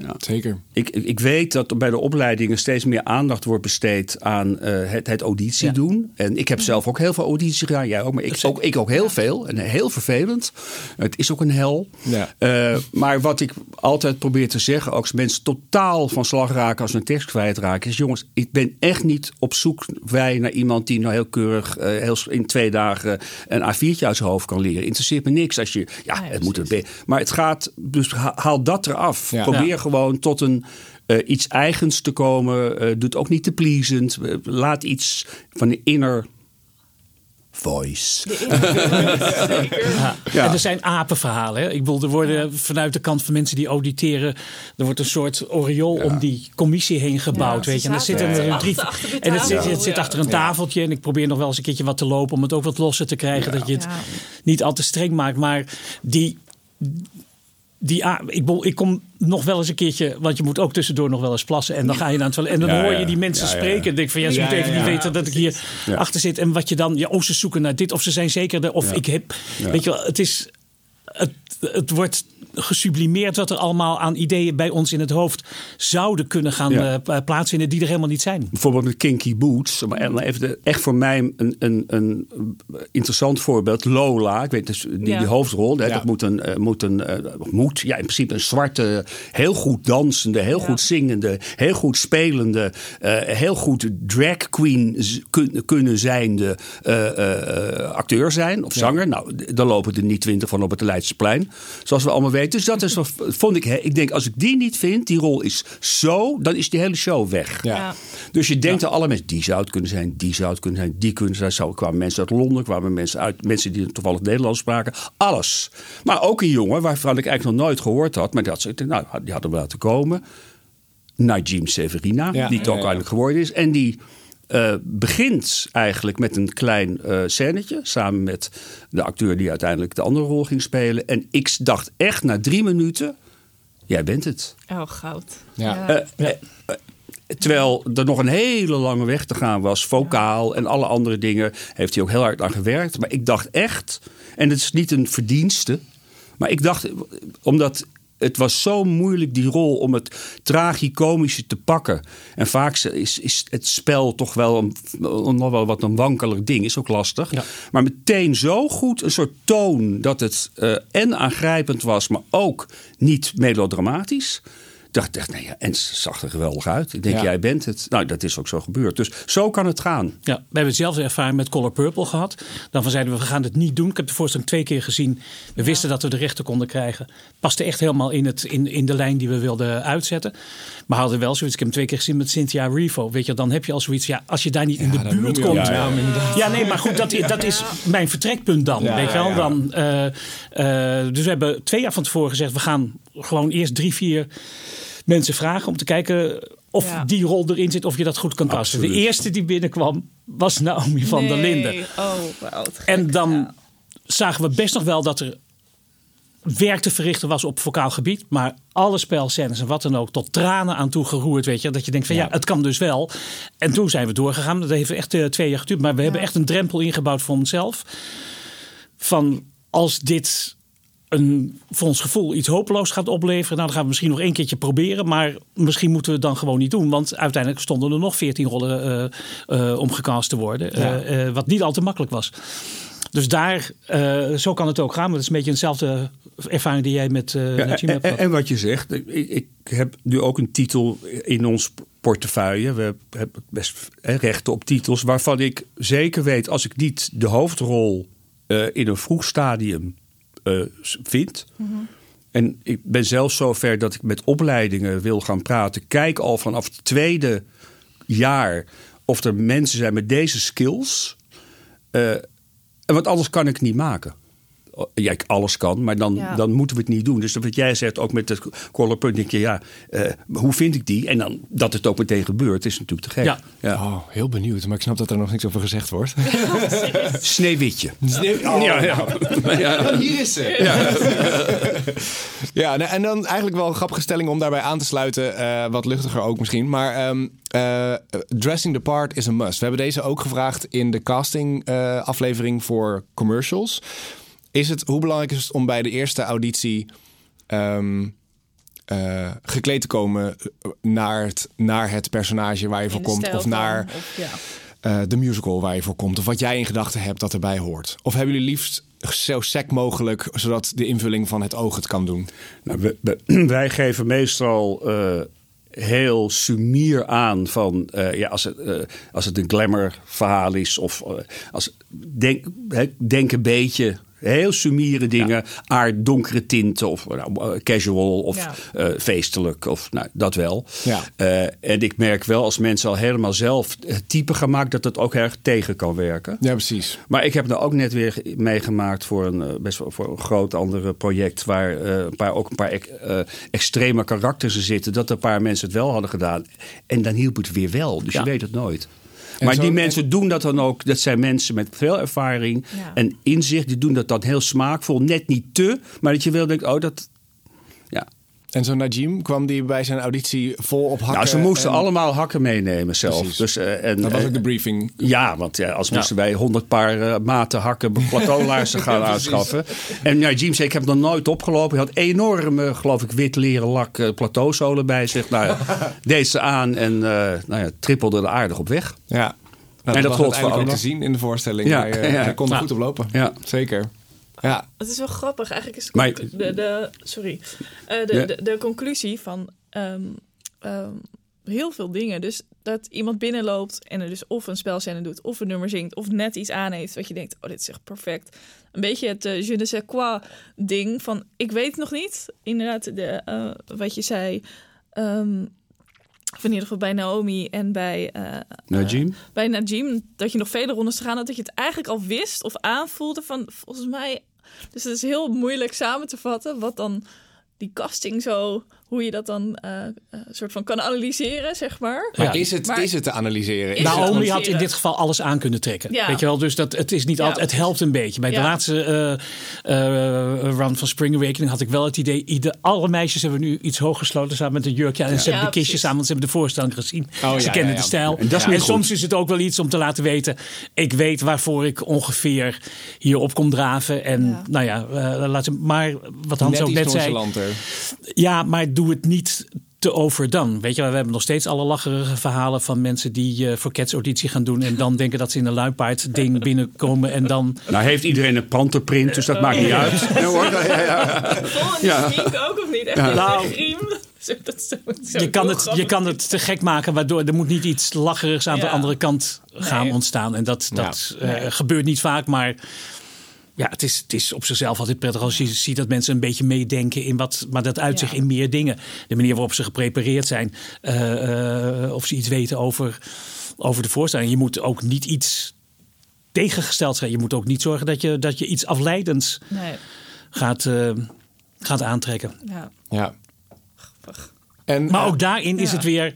Ja. zeker. Ik, ik weet dat er bij de opleidingen steeds meer aandacht wordt besteed aan eh, het, het auditie Ja. doen. En ik heb zelf ook heel veel audities gedaan. Jij ook, maar ik ook, ik ook heel veel. En heel vervelend. Het is ook een hel. Ja. Eh, maar wat ik altijd probeer te zeggen, ook als mensen totaal van slag raken als ze een tekst kwijtraken, is jongens, ik ben echt niet op zoek wij naar iemand die nou heel keurig eh, heel, in twee dagen een A4'tje uit zijn hoofd kan leren. Interesseert me niks als je, ja, het moet een Maar het gaat, dus ha- haal dat eraf. Ja. Probeer Ja. Gewoon tot een eh, iets eigens te komen. Eh, doe het ook niet te pleasend. Eh, laat iets van de inner voice. Ja. Ja. En er zijn apenverhalen. Hè? Ik bedoel, er worden vanuit de kant van mensen die auditeren. er wordt een soort oriool om die commissie heen gebouwd. Ja, weet je. En zitten zaten er drie. en het zit, het zit achter een tafeltje. En ik probeer nog wel eens een keertje wat te lopen. om het ook wat losser te krijgen. Dat je het Ja. niet al te streng maakt. Maar die. Die, ik, ik kom nog wel eens een keertje, want je moet ook tussendoor nog wel eens plassen. En dan ga je naar het toilet. En dan Ja, hoor je die mensen Ja, ja, ja. spreken. En denk van ja, ze moeten even niet weten dat ik hier achter zit. En wat je dan, ja, oh, ze zoeken naar dit. Of ze zijn zeker, of ik heb. Weet je wel, het is. Het, het wordt gesublimeerd wat er allemaal aan ideeën bij ons in het hoofd zouden kunnen gaan Ja. eh, pla- plaatsvinden, die er helemaal niet zijn. Bijvoorbeeld met Kinky Boots. Maar en even de- echt voor mij een, een, een interessant voorbeeld. Lola, ik weet dus die, Ja. die hoofdrol. Hè, Ja. Dat moet een, eh, moet een eh, moet, ja, in principe een zwarte, heel goed dansende, heel Ja. goed zingende, heel goed spelende, eh, heel goed drag queen kun- kunnen zijnde eh, eh, eh, acteur zijn of zanger. Nou, daar lopen er niet twintig van op het Leidseplein. Zoals we allemaal weten. Dus dat is, wat- vond ik, hè, ik denk als ik die niet vind, die rol is zo, dan is die hele show weg. Ja. Dus je denkt aan alle mensen, die zou het kunnen zijn, die zou het kunnen zijn, die kunnen zijn. Zo kwamen mensen uit Londen, kwamen mensen uit, mensen die toevallig Nederlands spraken. Alles. Maar ook een jongen waarvan ik eigenlijk nog nooit gehoord had, maar dat, nou, die hadden we laten komen. Najim Severina, Ja. die het Ja, ook ja. eigenlijk geworden is. En die eh, begint eigenlijk met een klein eh scènetje. Samen met de acteur die uiteindelijk de andere rol ging spelen. En ik dacht echt na drie minuten, jij bent het. Oh, goud. Ja. Eh, terwijl er nog een hele lange weg te gaan was. Vocaal en alle andere dingen heeft hij ook heel hard aan gewerkt. Maar ik dacht echt, en het is niet een verdienste. Maar ik dacht, omdat het was zo moeilijk die rol om het tragicomische te pakken. En vaak is, is het spel toch wel een, nog wel wat een wankelig ding. Is ook lastig. Ja. Maar meteen zo goed een soort toon dat het eh, en aangrijpend was, maar ook niet melodramatisch. Dacht echt, nee, ja, en ze zag er geweldig uit. Ik denk, Ja. jij bent het. Nou, dat is ook zo gebeurd. Dus zo kan het gaan. Ja, we hebben hetzelfde ervaring met Color Purple gehad. Daarvan zeiden we, we gaan het niet doen. Ik heb de voorstelling twee keer gezien. We wisten dat we de rechten konden krijgen. Paste echt helemaal in, het, in, in de lijn die we wilden uitzetten. Maar hadden wel zoiets, ik heb hem twee keer gezien met Cynthia Revo. Weet je, dan heb je al zoiets, ja, als je daar niet in de dan buurt komt. Ja, nee, maar goed, dat, dat is mijn vertrekpunt dan. Ja, weet je wel? ja. Dan, eh, eh, dus we hebben twee jaar van tevoren gezegd, we gaan gewoon eerst drie, vier mensen vragen om te kijken of Ja. die rol erin zit, of je dat goed kan kasten. De eerste die binnenkwam was Naomi van der. Linden. Oh, gek. En dan Ja. zagen we best nog wel dat er werk te verrichten was op vocaal gebied. Maar alle spelscènes en wat dan ook tot tranen aan toe geroerd. Weet je, dat je denkt van ja. het kan dus wel. En toen zijn we doorgegaan. Dat heeft echt eh, twee jaar geduurd. Maar we hebben echt een drempel ingebouwd voor onszelf. Van als dit een, voor ons gevoel iets hopeloos gaat opleveren. Nou, dan gaan we misschien nog één keertje proberen. Maar misschien moeten we het dan gewoon niet doen. Want uiteindelijk stonden er nog veertien rollen uh, om gecast te worden. wat niet al te makkelijk was. Dus daar, zo kan het ook gaan. Maar het is een beetje eenzelfde ervaring die jij met uh, ja, hebt. En, en, wat je zegt, ik, ik, heb nu ook een titel in ons portefeuille. We hebben best rechten op titels waarvan ik zeker weet... als ik niet de hoofdrol in een vroeg stadium uh, vind. En ik ben zelfs zover dat ik met opleidingen wil gaan praten. Kijk al vanaf het tweede jaar of er mensen zijn met deze skills. Uh, want anders kan ik niet maken ja, ik alles kan, maar dan, dan moeten we het niet doen. Dus wat jij zegt, ook met het colorpunt, denk je, ja, uh, hoe vind ik die? En dan dat het ook meteen gebeurt, is natuurlijk te gek. Ja. ja. Oh, heel benieuwd, maar ik snap dat er nog niks over gezegd wordt. Sneeuwwitje. Sneeuw... Oh, ja, ja. ja. Hier is ze. Ja, ja nou, en dan eigenlijk wel een grappige stelling om daarbij aan te sluiten. Uh, wat luchtiger ook misschien. Maar um, uh, dressing the part is a must. We hebben deze ook gevraagd in de casting aflevering voor commercials. Is het, hoe belangrijk is het om bij de eerste auditie um, uh, gekleed te komen naar het, naar het personage waar je voor komt? Of naar of, ja. uh, de musical waar je voor komt? Of wat jij in gedachten hebt dat erbij hoort? Of hebben jullie liefst zo sec mogelijk, zodat de invulling van het oog het kan doen? Nou, we, we, wij geven meestal uh, heel sumier aan van uh, ja, als, het, uh, als het een glamour verhaal is of uh, als denk, denk een beetje Heel sumiere dingen, aard donkere tinten of nou, eh, casual of uh, feestelijk of nou, dat wel. Ja. Uh, en ik merk wel als mensen al helemaal zelf het type gaan maken dat het ook erg tegen kan werken. Ja, precies. Maar ik heb nou ook net weer meegemaakt voor een best wel voor een groot ander project waar een paar, ook een paar extreme karakters zitten, dat een paar mensen het wel hadden gedaan. En dan hielp het weer wel. Dus ja. je weet het nooit maar die mensen doen dat dan ook. Dat zijn mensen met veel ervaring en inzicht. Die doen dat dan heel smaakvol. Net niet te, maar dat je wel denkt, oh, dat, en zo Najim kwam die bij zijn auditie vol op hakken. Nou, ze moesten allemaal hakken meenemen zelf. Dus, uh, en, dat was ook de briefing. Ja, want ja, als moesten wij honderd paar uh, maten hakken plateaulaarzen gaan aanschaffen. En Najim zei, ik heb nog nooit opgelopen. Hij had enorme, geloof ik, wit leren lak uh, plateauzolen bij zich. Nou, deed ze aan en nou ja, trippelde er aardig op weg. Ja. Nou, en dat, dat gold ook te zien in de voorstelling. Ja, hij, ja. hij kon er goed op lopen. Ja. Zeker. Ja. Het is wel grappig. Eigenlijk is maar, de, de, sorry. Uh, de, de, de, conclusie van um, um, heel veel dingen. Dus dat iemand binnenloopt en er dus of een spelscène doet, of een nummer zingt, of net iets aan heeft wat je denkt, oh, dit is echt perfect. Een beetje het uh, je ne sais quoi ding van, ik weet nog niet. Inderdaad, de, uh, wat je zei. Um, of in ieder geval bij Naomi en bij, uh, Najim. Uh, bij Najim, dat je nog vele rondes te gaan had, dat je het eigenlijk al wist of aanvoelde van volgens mij dus het is heel moeilijk samen te vatten wat dan die casting zo hoe je dat dan uh, soort van kan analyseren, zeg maar. Maar is, het, is het te analyseren? Naomi had in dit geval alles aan kunnen trekken. Ja. Weet je wel, dus dat, het is niet ja, altijd, het helpt een beetje. Bij de laatste uh, run van Spring Awakening had ik wel het idee, ieder, alle meisjes hebben nu iets hoog gesloten samen met een jurkje. En ze hebben de kistjes aan, want ze hebben de voorstelling gezien. Oh, ze kennen de stijl. En, en soms is het ook wel iets om te laten weten, ik weet waarvoor ik ongeveer hier op kom draven. En nou ja, laat, maar wat Hans net ook net zei. Ja, maar doe het niet te overdone. Weet je, we hebben nog steeds alle lacherige verhalen van mensen die uh, voor Cats auditie gaan doen en dan denken dat ze in een luipaard ding binnenkomen en dan. Nou heeft iedereen een panterprint, dus dat oh, maakt niet uit. Ja, hoor. Ja, ja. ja. ook of niet? Echt ja. Nou, je, kan het, je kan het te gek maken, waardoor er moet niet iets lacherigs aan de andere kant gaan nee. ontstaan. En dat, dat uh, gebeurt niet vaak, maar ja, het is, het is op zichzelf altijd prettig als je ziet dat mensen een beetje meedenken in wat. Maar dat uitzicht in meer dingen. De manier waarop ze geprepareerd zijn. Uh, uh, of ze iets weten over, over de voorstelling. Je moet ook niet iets tegengesteld zijn. Je moet ook niet zorgen dat je, dat je iets afleidends nee. gaat, uh, gaat aantrekken. Ja. ja. En, maar ook daarin is het weer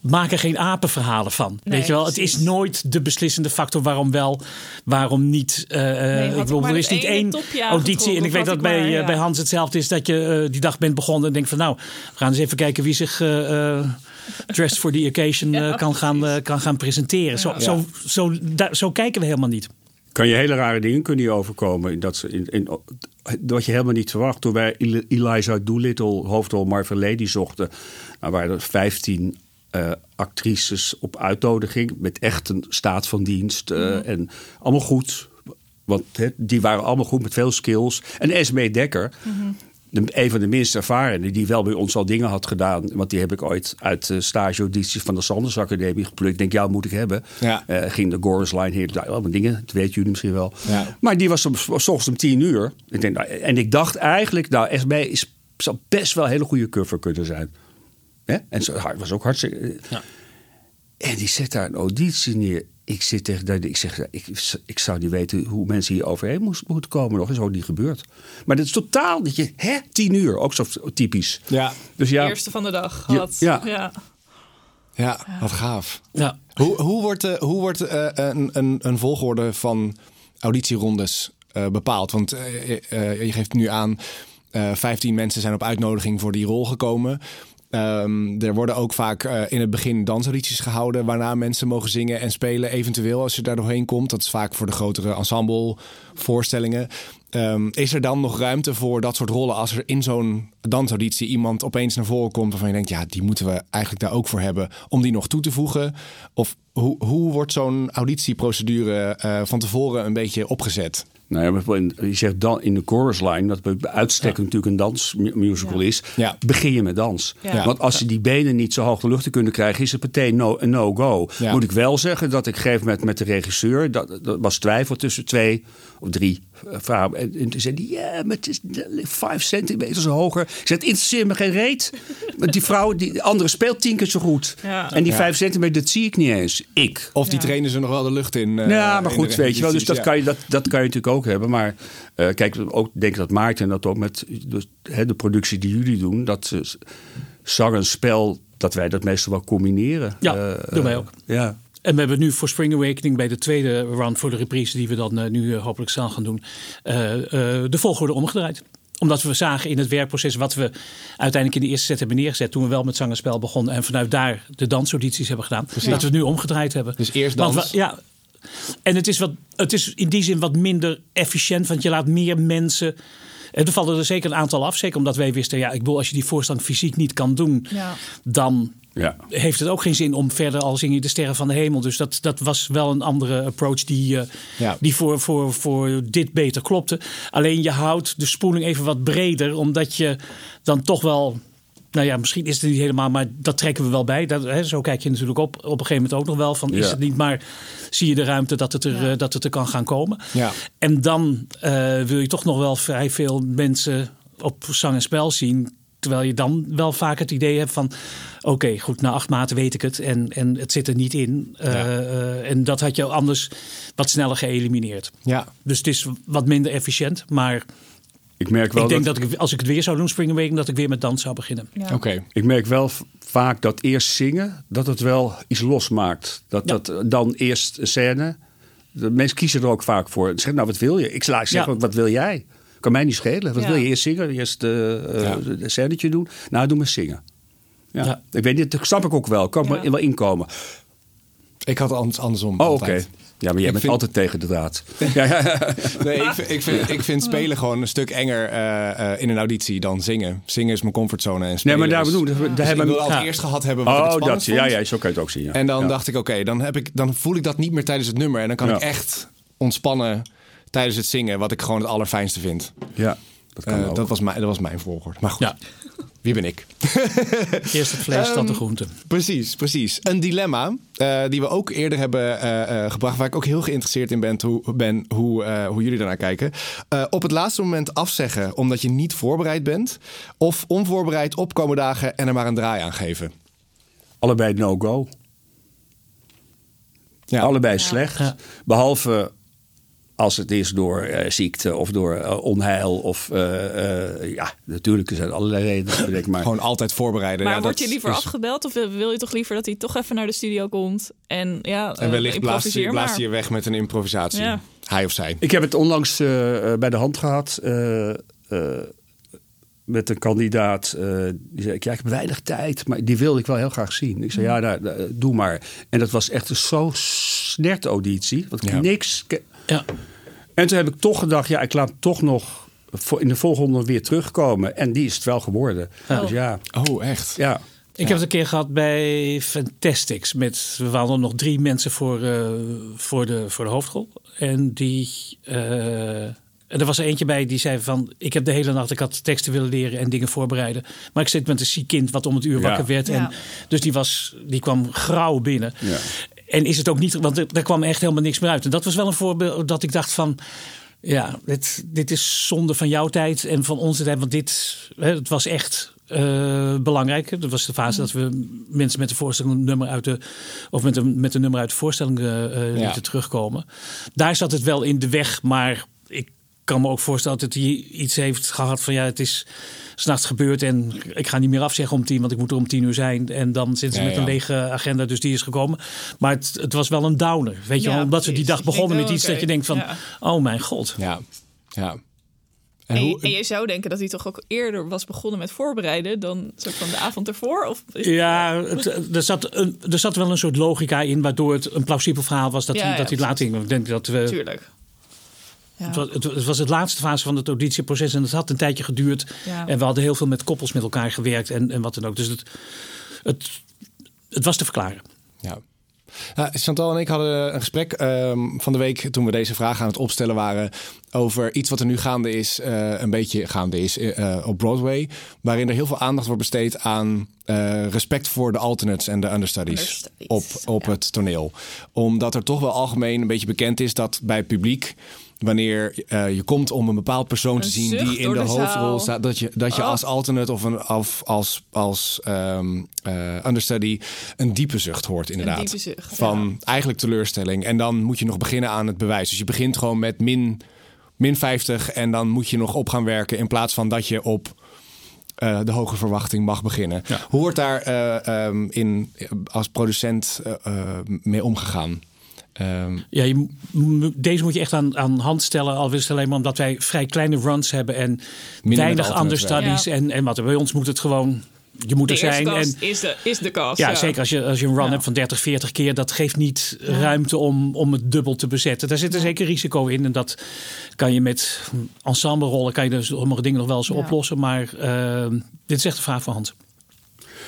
maak er geen apenverhalen van. weet je wel, het is nooit de beslissende factor waarom wel, waarom niet. Uh, nee, ik bedoel, er is niet één auditie. En ik weet dat bij, maar, ja. bij Hans hetzelfde is dat je uh, die dag bent begonnen en denkt van nou, we gaan eens even kijken wie zich. Uh, dressed for the occasion ja, kan, gaan, kan gaan presenteren. Zo, zo, zo, da, zo kijken we helemaal niet. kan je hele rare dingen kunnen je overkomen. Dat ze in, in, wat je helemaal niet verwacht. Toen wij Eliza Doolittle, hoofdrol Marvel Lady, zochten... Nou waren er 15 uh, actrices op uitnodiging... met echt een staat van dienst. Uh, En allemaal goed. Want he, die waren allemaal goed met veel skills. En Esme Dekker... Mm een van de minst ervarenen, die wel bij ons al dingen had gedaan. Want die heb ik ooit uit de stageaudities van de Sanders Academie geplukt. Ik denk, jou moet ik hebben. Ja. Uh, ging de Goris Line hier. Nou, allemaal dingen, dat weten jullie misschien wel. Ja. Maar die was om, ochtends om tien uur. Ik denk, nou, en ik dacht eigenlijk, nou, SB is, zou best wel een hele goede cover kunnen zijn. Hè? En ze was ook hartstikke... Ja. En die zet daar een auditie neer ik zit tegen ik zeg, ik, ik zou niet weten hoe mensen hier overheen moeten komen. Nog is ook niet gebeurd. Maar dat is totaal dat je, hè, tien uur, ook zo typisch. Ja. Dus ja. De eerste van de dag gehad. Ja. ja. ja. wat gaaf. Ja. Hoe, hoe wordt, uh, hoe wordt uh, een, een, een volgorde van auditierondes uh, bepaald? Want je geeft nu aan, 15 mensen zijn op uitnodiging voor die rol gekomen. Um, er worden ook vaak uh, in het begin dansaudities gehouden, waarna mensen mogen zingen en spelen, eventueel als je daar doorheen komt. Dat is vaak voor de grotere ensemblevoorstellingen. Um, is er dan nog ruimte voor dat soort rollen als er in zo'n dansauditie iemand opeens naar voren komt waarvan je denkt, ja, die moeten we eigenlijk daar ook voor hebben, om die nog toe te voegen? Of hoe, hoe wordt zo'n auditieprocedure uh, van tevoren een beetje opgezet? Nou ja, je zegt dan in de chorus line, dat bij uitstek natuurlijk een dansmusical is, begin je met dans. Want als je die benen niet zo hoog de lucht te kunnen krijgen, is het meteen no, een no-go. Moet ik wel zeggen dat ik geef met, met de regisseur, dat, dat was twijfel tussen twee of drie vrouwen. En, en toen zei hij, ja, maar het is vijf centimeter hoger. Ik zei, het interesseert me geen reet. Want die vrouw, die andere speelt tien keer zo goed. En die vijf centimeter, dat zie ik niet eens. Ik. Of die trainen ze nog wel de lucht in. Uh, ja, maar goed, weet je wel. Dus dat, kan je, dat, dat kan je natuurlijk ook hebben. Maar uh, kijk, ook denk dat Maarten dat ook met dus, de productie die jullie doen, dat zang en spel, dat wij dat meestal wel combineren. Ja, uh, doen wij ook. Ja. En we hebben nu voor Spring Awakening bij de tweede run voor de reprise die we dan uh, nu hopelijk snel gaan doen, de volgorde omgedraaid omdat we zagen in het werkproces wat we uiteindelijk in de eerste set hebben neergezet. Toen we wel met zangerspel begonnen. En vanuit daar de dansaudities hebben gedaan. Dat we het nu omgedraaid hebben. Dus eerst dans. ja, en het is, wat, het is in die zin wat minder efficiënt, want je laat meer mensen. Er vallen er zeker een aantal af. Zeker omdat wij wisten, ja, ik bedoel, als je die voorstand fysiek niet kan doen, ja. dan ja. heeft het ook geen zin om verder al zing je de sterren van de hemel. Dus dat, dat was wel een andere approach die, uh, ja. die voor, voor, voor dit beter klopte. Alleen je houdt de spoeling even wat breder, omdat je dan toch wel nou ja, misschien is het niet helemaal, maar dat trekken we wel bij. Dat, hè, zo kijk je natuurlijk op, op een gegeven moment ook nog wel van, is het niet, maar zie je de ruimte dat het er, dat het er kan gaan komen. Ja. En dan uh, wil je toch nog wel vrij veel mensen op zang en spel zien. Terwijl je dan wel vaak het idee hebt van... oké, goed, na acht maanden weet ik het en, en het zit er niet in. Uh, uh, en dat had je anders wat sneller geëlimineerd. Ja. Dus het is wat minder efficiënt, maar ik merk wel. Ik denk dat, ik, als ik het weer zou doen, Spring Awakening, dat ik weer met dans zou beginnen. Oké. Ik merk wel vaak dat eerst zingen, dat het wel iets losmaakt. Dat, dat dan eerst scène. De mensen kiezen er ook vaak voor. Zeg, nou, wat wil je? Ik sla zeggen, wat wil jij? Kan mij niet schelen. Wat wil je eerst zingen? Eerst uh, de scènetje doen? Nou, doe maar zingen. Ja. Ik weet niet, dat snap ik ook wel. Kan ik wel inkomen. Ik had het andersom. Oh, oké. Ja, maar jij bent altijd tegen de draad. ja, ja. nee, ik vind, ik, vind, ik vind spelen gewoon een stuk enger uh, uh, in een auditie dan zingen. Zingen is mijn comfortzone. En nee, maar daar bedoel dus, daar hebben we al eerst gehad hebben wat oh, ik dat, Ja, ja, zo kan je het ook zien. En dan dacht ik, oké, dan dan, dan voel ik dat niet meer tijdens het nummer. En dan kan ik echt ontspannen tijdens het zingen, wat ik gewoon het allerfijnste vind. Ja. Dat, uh, dat, was, mijn, dat was mijn volgorde. Maar goed. Ja. Wie ben ik? Eerst het vlees, dan de ehm, groenten. Precies, precies. Een dilemma uh, die we ook eerder hebben uh, gebracht, waar ik ook heel geïnteresseerd in ben, hoe, ben, hoe, hoe jullie daarnaar kijken. op het laatste moment afzeggen omdat je niet voorbereid bent, of onvoorbereid opkomen dagen en er maar een draai aan geven. Allebei no-go. Ja. Allebei slecht. Ja. Behalve als het is door uh, ziekte of door uh, onheil. Of uh, ja, natuurlijk zijn allerlei redenen. Maar... Gewoon altijd voorbereiden. Maar ja, word je liever afgebeld of wil je toch liever dat hij toch even naar de studio komt? En, ja, en wellicht blaast hij, blaast je weg met een improvisatie. Ja. Hij of zij. Ik heb het onlangs bij de hand gehad met een kandidaat. die zei: Ja, ik heb weinig tijd, maar die wilde ik wel heel graag zien. Ik zei: Ja, nou, doe maar. En dat was echt een zo snert auditie. Want ik niks Ja. En toen heb ik toch gedacht, ja, ik laat toch nog in de volgende weer terugkomen. En die is het wel geworden. Oh. Dus ja, Oh, echt? ja. Ik heb het een keer gehad bij Fantastics. Met, we hadden nog drie mensen voor, eh, voor, de, voor de hoofdrol. En die. eh, en er was er eentje bij die zei van... ik heb de hele nacht, ik had teksten willen leren en dingen voorbereiden. Maar ik zit met een ziek kind wat om het uur Ja. wakker werd. Ja. En, dus die, was, die kwam grauw binnen. Ja. En is het ook niet, want er, er kwam echt helemaal niks meer uit. En dat was wel een voorbeeld dat ik dacht van... Ja, dit, dit is zonde van jouw tijd en van onze tijd. Want dit hè, het was echt eh, belangrijk. Dat was de fase dat we mensen met de voorstelling nummer uit de... of met een, met een nummer uit de voorstelling Ja. lieten terugkomen. Daar zat het wel in de weg, maar kan me ook voorstellen dat hij iets heeft gehad van... ja, het is s'nachts gebeurd en ik ga niet meer afzeggen om tien... want ik moet er om tien uur zijn. En dan zitten ze Ja, met ja. een lege agenda, dus die is gekomen. Maar het, het was wel een downer, weet je wel. Omdat we die dag begonnen met iets dat je denkt van... oh mijn god. Ja. ja. En En, hoe, en je zou denken dat hij toch ook eerder was begonnen met voorbereiden dan soort van de avond ervoor? Of is- Ja, het, er, zat een, er zat wel een soort logica in... waardoor het een plausibel verhaal was dat, Ja, hij, ja, dat hij laat ging. Ik denk dat we... Tuurlijk. Ja. Het was, het, was het laatste fase van het auditieproces en het had een tijdje geduurd. Ja. En we hadden heel veel met koppels met elkaar gewerkt en, en wat dan ook. Dus het, het, het was te verklaren. Ja. Nou, Chantal en ik hadden een gesprek ehm, van de week toen we deze vraag aan het opstellen waren over iets wat er nu gaande is, eh, een beetje gaande is eh, op Broadway, waarin er heel veel aandacht wordt besteed aan eh, respect voor de alternates en de understudies, Understudies, op, op ja. het toneel. Omdat er toch wel algemeen een beetje bekend is dat bij het publiek wanneer eh, je komt om een bepaald persoon te zien die in de, de hoofdrol zaal. staat, dat je, dat je Oh. als alternate of, een, of als, als ehm, eh, understudy een diepe zucht hoort inderdaad. diepe zucht, Van eigenlijk teleurstelling. En dan moet je nog beginnen aan het bewijs. Dus je begint gewoon met min, min 50 en dan moet je nog op gaan werken in plaats van dat je op eh, de hoge verwachting mag beginnen. Hoe wordt daar eh, ehm, in, als producent mee omgegaan? Ehm, Ja, je, deze moet je echt aan, aan hand stellen. Al is het alleen maar omdat wij vrij kleine runs hebben en weinig understudies. Ja. En, en wat bij ons moet het gewoon. Je moet de er zijn. En, is, de, is de cast. ja, zeker als je, als je een run Ja. hebt van 30, 40 keer. Dat geeft niet ruimte om, om het dubbel te bezetten. Daar zit er zeker risico in. En dat kan je met ensemblerollen kan je dus sommige dingen nog wel eens Ja. oplossen. Maar eh, dit is echt een vraag voor Hans.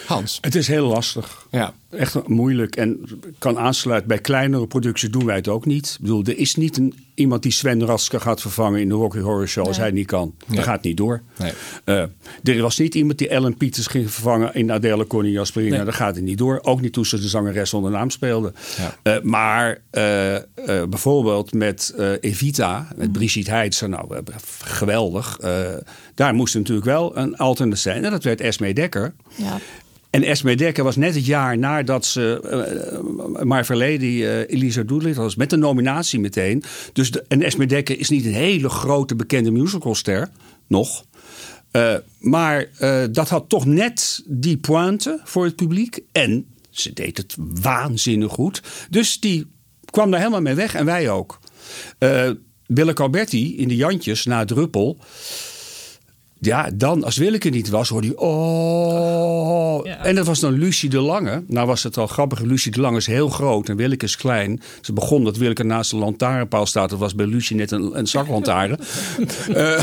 Hans. Het is heel lastig. Ja. Echt moeilijk. En kan aansluiten bij kleinere producties doen wij het ook niet. Ik bedoel, er is niet een, iemand die Sven Raske gaat vervangen in de Rocky Horror Show als Nee. hij niet kan. Nee. Dat gaat niet door. Nee. Eh, er was niet iemand die Ellen Peters ging vervangen in Adele Connie Jasperina. Nee. Dat gaat het niet door. Ook niet toen ze de zangeres zonder naam speelde. Ja. Eh, maar eh, eh, bijvoorbeeld met eh, Evita, met Brigitte Heidser, nou geweldig. Eh, daar moest natuurlijk wel een alternate zijn. En dat werd Esme Dekker. Ja. En Esme Dekker was net het jaar nadat ze uh, Lady, uh, Elisa Doolittle was, met de nominatie meteen. Dus en Esme Dekker is niet een hele grote bekende musicalster, nog. Uh, maar uh, dat had toch net die pointe voor het publiek. En ze deed het waanzinnig goed. Dus die kwam daar helemaal mee weg en wij ook. Uh, Willeke Alberti in de Jantjes na Druppel. Ja, dan, als Willeke niet was, hoorde je... Oh. Ja. En dat was dan Lucie de Lange. Nou was het al grappig. Lucie de Lange is heel groot en Willeke is klein. Ze begon dat Willeke naast de lantaarnpaal staat. Dat was bij Lucie net een, een zaklantaarn. uh,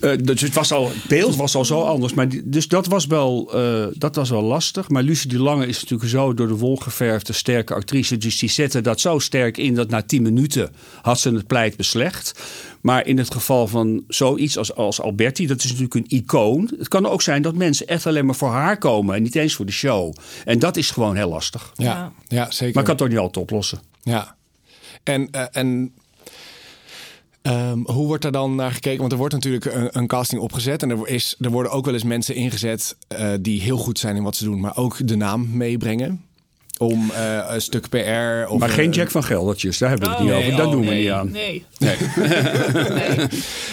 uh, dus het, was al, het beeld was al zo anders. Maar die, dus dat was, wel, uh, dat was wel lastig. Maar Lucie de Lange is natuurlijk zo door de wol geverfde sterke actrice. Dus die zette dat zo sterk in dat na tien minuten had ze het pleit beslecht. Maar in het geval van zoiets als, als Alberti, dat is natuurlijk een icoon. Het kan ook zijn dat mensen echt alleen maar voor haar komen en niet eens voor de show. En dat is gewoon heel lastig. Ja, ja. zeker. Maar ik kan het toch niet altijd oplossen. Ja. En, uh, en um, hoe wordt er dan naar gekeken? Want er wordt natuurlijk een, een casting opgezet. En er, is, er worden ook wel eens mensen ingezet uh, die heel goed zijn in wat ze doen, maar ook de naam meebrengen om uh, een stuk PR. Of maar geen Jack van Geldertjes, daar hebben we het oh, niet nee, over. Dat oh, doen we nee, niet aan. Nee. Nee. nee.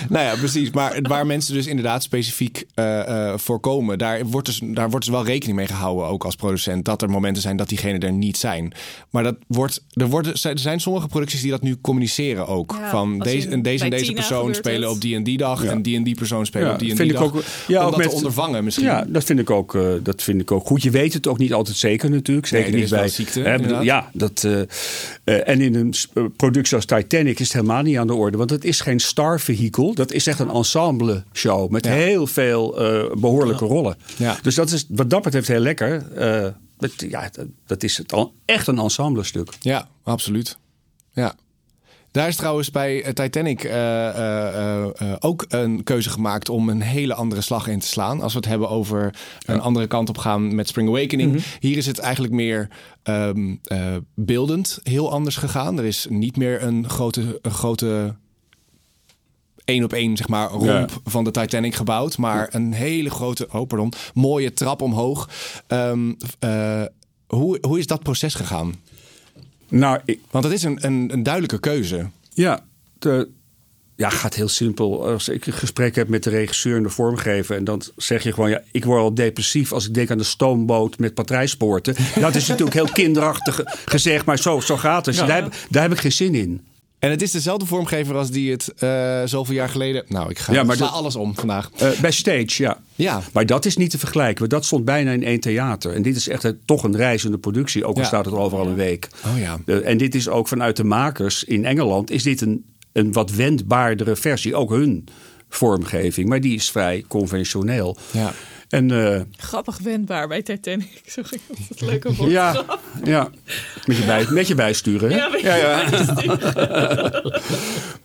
nou ja, precies. Maar waar mensen dus inderdaad specifiek uh, uh, voorkomen, daar wordt, dus, daar wordt dus wel rekening mee gehouden, ook als producent, dat er momenten zijn dat diegenen er niet zijn. Maar dat wordt, er, worden, er zijn sommige producties die dat nu communiceren ook. Ja, van deze, in, deze en deze Tina persoon spelen het. op die en die dag ja. en die en die persoon spelen ja, op die en vind die ik dag. Ook, ja, om ook dat met, te ondervangen misschien. Ja, dat vind, ik ook, uh, dat vind ik ook goed. Je weet het ook niet altijd zeker natuurlijk. Zeker nee, niet ziekte, Hè, bedoel, ja, dat, eh, eh, en in een eh, productie als Titanic is het helemaal niet aan de orde. Want het is geen star vehicle. Dat is echt een ensemble show. Met Ja. heel veel eh, behoorlijke rollen. Ja. Dus dat is wat dat betreft heel lekker. Dat, ja, dat, dat is het al, echt een ensemble stuk. Ja, absoluut. Ja. Daar is trouwens bij eh, Titanic eh, eh, ook een keuze gemaakt om een hele andere slag in te slaan. Als we het hebben over een andere kant op gaan met Spring Awakening. Hier is het eigenlijk meer ehm, eh, beeldend heel anders gegaan. Er is niet meer een grote, een grote één op één zeg maar romp Ja. van de Titanic gebouwd, maar een hele grote, oh pardon, mooie trap omhoog. Ehm, eh, hoe, hoe is dat proces gegaan? Nou, ik, Want het is een, een, een duidelijke keuze. Ja, de, ja, gaat heel simpel. Als ik een gesprek heb met de regisseur en de vormgever... en dan zeg je gewoon, ja, ik word al depressief... als ik denk aan de stoomboot met patrijspoorten. Dat is natuurlijk heel kinderachtig ge- gezegd, maar zo, zo gaat het. Dus daar, heb, daar heb ik geen zin in. En het is dezelfde vormgever als die het eh, zoveel jaar geleden... Nou, ik ga Ja, maar sla dat- alles om vandaag. Eh, bij Stage, ja. Ja. Maar dat is niet te vergelijken. Want dat stond bijna in één theater. En dit is echt toch een reizende productie. Ook al Ja. staat het er overal een week. Oh ja. En dit is ook vanuit de makers in Engeland... is dit een, een wat wendbaardere versie. Ook hun vormgeving. Maar die is vrij conventioneel. Ja. En eh, Grappig wendbaar bij Titanic. Sorry, dat leuke woord. ja, ja. Met, je bij, met je bijsturen. Hè? Ja, je,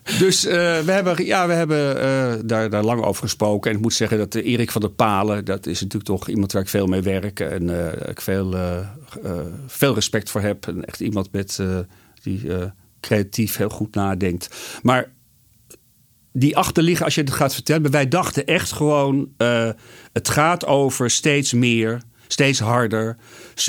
Dus eh, we hebben, ja, we hebben eh, daar, daar lang over gesproken. En ik moet zeggen dat Erik van der Palen... dat is natuurlijk toch iemand waar ik veel mee werk. En ik veel, veel respect voor heb. En echt iemand met, die creatief heel goed nadenkt. Maar die achterliggen, als je het gaat vertellen... wij dachten echt gewoon... eh, het gaat over steeds meer... Steeds harder,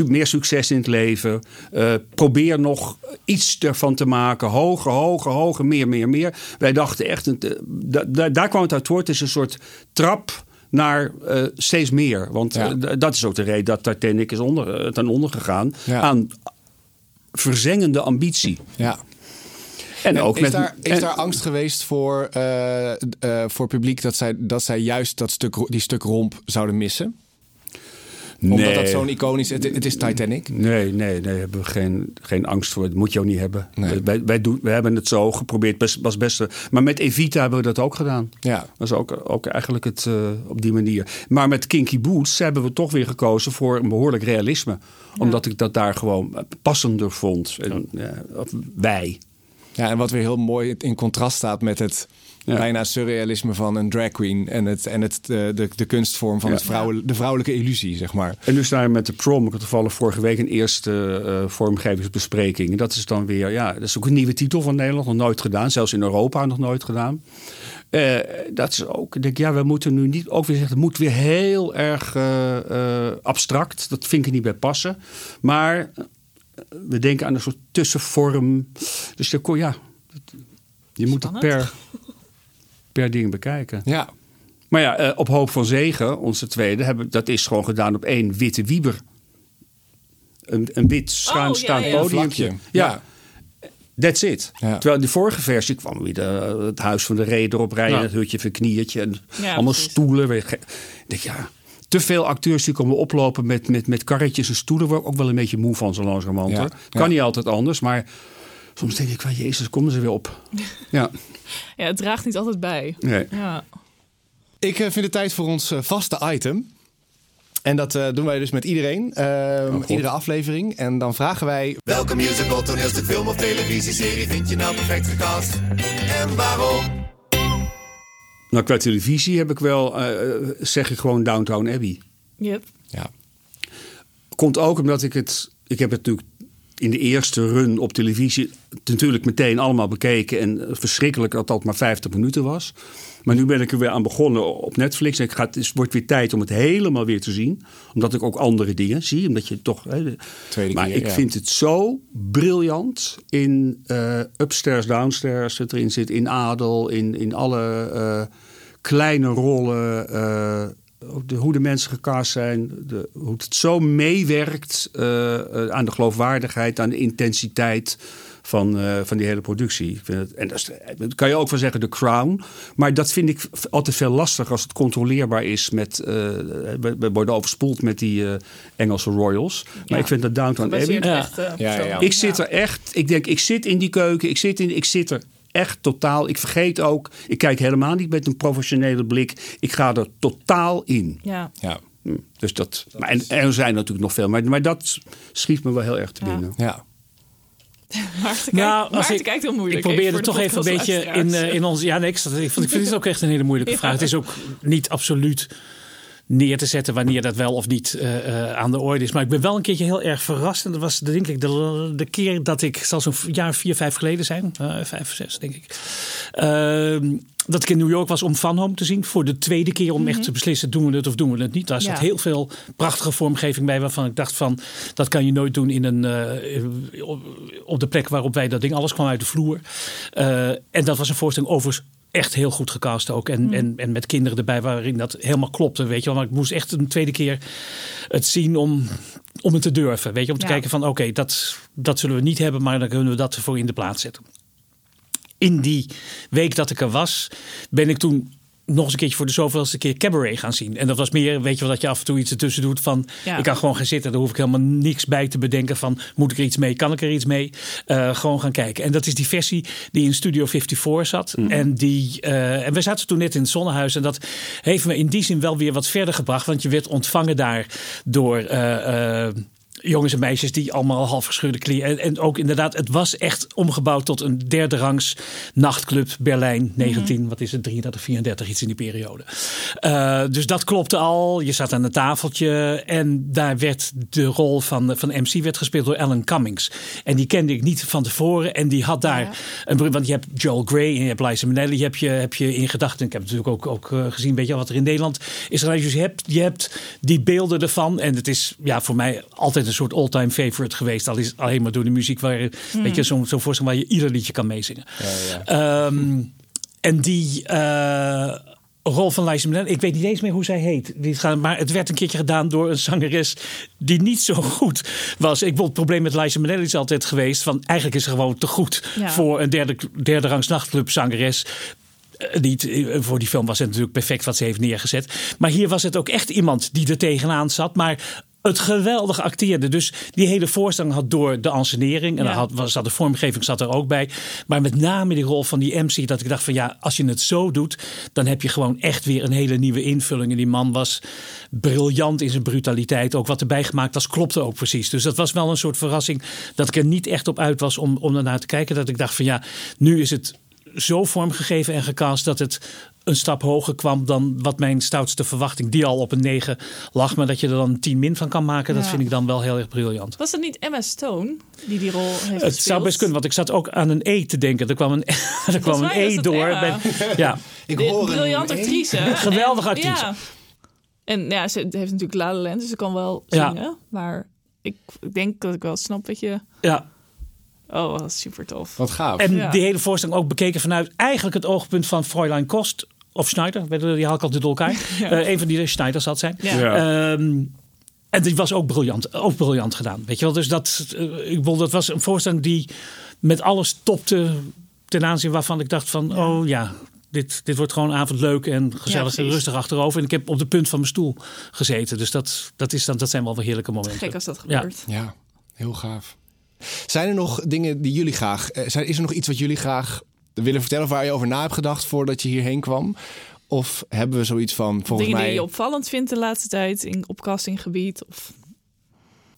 meer succes in het leven. Eh, probeer nog iets ervan te maken. Hoger, hoger, hoger, meer, meer, meer. Wij dachten echt, een- eh, da- da- daar kwam het uit voort. Het is een soort trap naar steeds meer. Want Ja. dat is ook de reden dat Titanic is onder, ten onder gegaan. Ja. Aan verzengende ambitie. Ja. En ook is, met, daar, is en- daar angst geweest voor, eh, eh, voor publiek dat zij, dat zij juist dat stuk, die stuk romp zouden missen? Omdat Nee. dat zo'n iconisch... Het, het is Titanic. Nee, nee, nee, hebben we geen, geen angst voor. Dat moet je ook niet hebben. Nee. Wij, wij, doen, wij hebben het zo geprobeerd, best, was best. Maar met Evita hebben we dat ook gedaan. Ja. Dat is ook, ook eigenlijk het eh, op die manier. Maar met Kinky Boots hebben we toch weer gekozen voor een behoorlijk realisme. Omdat ik dat daar gewoon passender vond. En, ja, wij. Ja, en wat weer heel mooi in contrast staat met het Ja. bijna surrealisme van een drag queen. En, het, en het, eh, de, de, de kunstvorm van Ja. het vrouwen, de vrouwelijke illusie, zeg maar. En nu staan we met de prom. Ik had toevallig vorige week een eerste eh, vormgevingsbespreking. En dat is dan weer, ja, dat is ook een nieuwe titel van Nederland. Nog nooit gedaan. Zelfs in Europa nog nooit gedaan. Eh, dat is ook, ik denk, ja, we moeten nu niet ook weer zeggen, het moet weer heel erg abstract. Dat vind ik er niet bij passen. Maar we denken aan een soort tussenvorm. Dus de, ja, je moet het per, per ding bekijken. Ja, Maar ja, eh, op hoop van zegen, onze tweede, hebben, dat is gewoon gedaan op één witte wieber. Een, een wit schuin Oh, ja, staand ja. podiumpje. Vlakje. Ja. Ja. That's it. Terwijl de vorige versie kwam weer de, het huis van de reder op rijden, Ja. het hutje van kniertje. En allemaal precies. stoelen. Ik denk, ja, te veel acteurs die komen oplopen met, met, met karretjes en stoelen. Word ik ook wel een beetje moe van zo langzamerhand. Ja, hoor. ja. Kan niet altijd anders, maar soms denk ik van, jezus, komen ze weer op. Ja, Ja, het draagt niet altijd bij. nee. Ja. ik eh, vind het tijd voor ons eh, vaste item. En dat eh, doen wij dus met iedereen, ehm, God. iedere aflevering. En dan vragen wij, Welke musical, toneelstuk, film of televisieserie vind je nou perfect gecast? En waarom? Nou, qua televisie heb ik wel, eh, zeg ik gewoon Downtown Abbey. Yep. ja, Komt ook omdat ik het. Ik heb het natuurlijk in de eerste run op televisie. natuurlijk meteen allemaal bekeken. En verschrikkelijk dat dat maar 50 minuten was. Maar nu ben ik er weer aan begonnen op Netflix. En ik ga, het wordt weer tijd om het helemaal weer te zien. Omdat ik ook andere dingen zie. Omdat je toch. Hè, de- Tweede maar keer, ik ja. vind het zo briljant. In eh, Upstairs, Downstairs. Het erin zit. In Adel. In, in alle eh, kleine rollen. eh, de, hoe de mensen gecast zijn. De, hoe het zo meewerkt eh, eh, aan de geloofwaardigheid, aan de intensiteit van, eh, van die hele productie. Ik vind het, en dat, is, dat kan je ook wel zeggen, The Crown. Maar dat vind ik altijd veel lastiger als het controleerbaar is met. eh we we worden overspoeld met die eh, Engelse royals. Maar Ja. ik vind dat Downton Abbey. Ja. Ja, ja, ja. personen. Ik zit er echt, ik denk, ik zit in die keuken, ik zit, in, ik zit er echt totaal. Ik vergeet ook, ik kijk helemaal niet met een professionele blik. Ik ga er totaal in. Ja. Ja. Hm, Dus dat, maar, en, er zijn natuurlijk nog veel, maar, maar dat schiet me wel heel erg te Ja. binnen. ja. Maarten, Nou, kijkt, als Maarten ik- kijkt heel moeilijk. Ik probeerde de toch even een beetje in, eh, in ons. Ja, nee, ik, ik, vond, ik vind het ook echt een hele moeilijke vraag. Het is ook niet absoluut neer te zetten wanneer dat wel of niet eh, eh, aan de orde is. Maar ik ben wel een keertje heel erg verrast. En dat was denk ik de, de keer dat ik, zal zo'n jaar vier, vijf geleden zijn. eh, vijf, zes denk ik. Ehm, dat ik in New York was om Van Home te zien. Voor de tweede keer om echt te beslissen, doen we het of doen we het niet. Daar zat Ja. heel veel prachtige vormgeving bij. Waarvan ik dacht van, dat kan je nooit doen in een, op- de plek waarop wij dat ding. Alles kwam uit de vloer. En dat was een voorstelling overigens echt heel goed gecast ook. En, en, en met kinderen erbij waarin dat helemaal klopte. Weet je wel. Maar ik moest echt een tweede keer het zien om, om het te durven. Weet je, om te Ja. kijken van oké, dat, dat zullen we niet hebben. Maar dan kunnen we dat ervoor in de plaats zetten. In die week dat ik er was, ben ik toen nog eens een keertje voor de zoveelste keer Cabaret gaan zien. En dat was meer, weet je wel, dat je af en toe iets ertussen doet van... Ja. ik kan gewoon gaan zitten, daar hoef ik helemaal niks bij te bedenken van... moet ik er iets mee, kan ik er iets mee? Eh, gewoon gaan kijken. En dat is die versie die in Studio 54 zat. En, die, eh, en we zaten toen net in het Zonnehuis. En dat heeft me in die zin wel weer wat verder gebracht. Want je werd ontvangen daar door... eh, eh, jongens en meisjes die allemaal half gescheurde kleren. En, en ook inderdaad, het was echt omgebouwd tot een derde rangs nachtclub Berlijn 19, wat is het, 33, 34, iets in die periode. Eh, dus dat klopte al. Je zat aan een tafeltje en daar werd de rol van, van MC werd gespeeld door Alan Cummings. En die kende ik niet van tevoren en die had daar Ja. een want je hebt Joel Grey en je hebt Liza Minnelli heb je, heb je in gedachten. Ik heb natuurlijk ook, ook eh, gezien, weet je wat er in Nederland is. Dus je hebt, je hebt die beelden ervan en het is ja, voor mij altijd een soort all-time favorite geweest. Al is het alleen maar door de muziek waar je, weet je, zo'n zo'n voorstelling waar je ieder liedje kan meezingen. Ehm, en die eh, rol van Liza Minnelli, ik weet niet eens meer hoe zij heet. Maar het werd een keertje gedaan door een zangeres die niet zo goed was. Ik, het probleem met Liza Minnelli is altijd geweest van eigenlijk is ze gewoon te goed Ja. voor een derde, derde rangs nachtclub zangeres. Eh, Niet, eh, voor die film was het natuurlijk perfect wat ze heeft neergezet. Maar hier was het ook echt iemand die er tegenaan zat. Maar het geweldig acteerde. Dus die hele voorstelling had door de ansenering. En Ja. had, was, zat de vormgeving zat er ook bij. Maar met name die rol van die MC. Dat ik dacht van ja, als je het zo doet. Dan heb je gewoon echt weer een hele nieuwe invulling. En die man was briljant in zijn brutaliteit. Ook wat erbij gemaakt was, klopte ook precies. Dus dat was wel een soort verrassing. Dat ik er niet echt op uit was om, om ernaar te kijken. Dat ik dacht van ja, nu is het zo vormgegeven en gecast dat het een stap hoger kwam dan wat mijn stoutste verwachting, die al op een 9 lag, maar dat je er dan een 10 min van kan maken, dat Ja. vind ik dan wel heel erg briljant. Was het niet Emma Stone die die rol heeft Het gespeeld? zou best kunnen, want ik zat ook aan een E te denken. Er kwam een, er kwam een E door. Bij- ja, Ik hoor een- briljant actrice. Geweldige En- actrice. Ja. En ja, ze heeft natuurlijk La La Land, dus ze kan wel Ja. zingen. Maar ik, ik denk dat ik wel snap dat je... ja. Oh, super tof. Wat gaaf. En Ja. die hele voorstelling ook bekeken vanuit eigenlijk het oogpunt van Fräulein Kost of Schneider. Die haal ik altijd door elkaar. Eh, een van die Schneiders had zijn. Ja. Ja. Ehm, en die was ook briljant, ook briljant gedaan. Weet je wel? Dus dat, eh, ik bedoel, dat was een voorstelling die met alles topte ten aanzien waarvan ik dacht van, oh ja, dit, dit wordt gewoon avond leuk en gezellig en rustig achterover. En ik heb op de punt van mijn stoel gezeten. Dus dat, dat, is dan, dat zijn wel weer heerlijke momenten. Gek als dat Ja. gebeurt. Ja, heel gaaf. Zijn er nog dingen die jullie graag... eh, Zijn, is er nog iets wat jullie graag willen vertellen... waar je over na hebt gedacht voordat je hierheen kwam? Of hebben we zoiets van, volgens Dingen mij... die je opvallend vindt de laatste tijd in, op castinggebied? Of,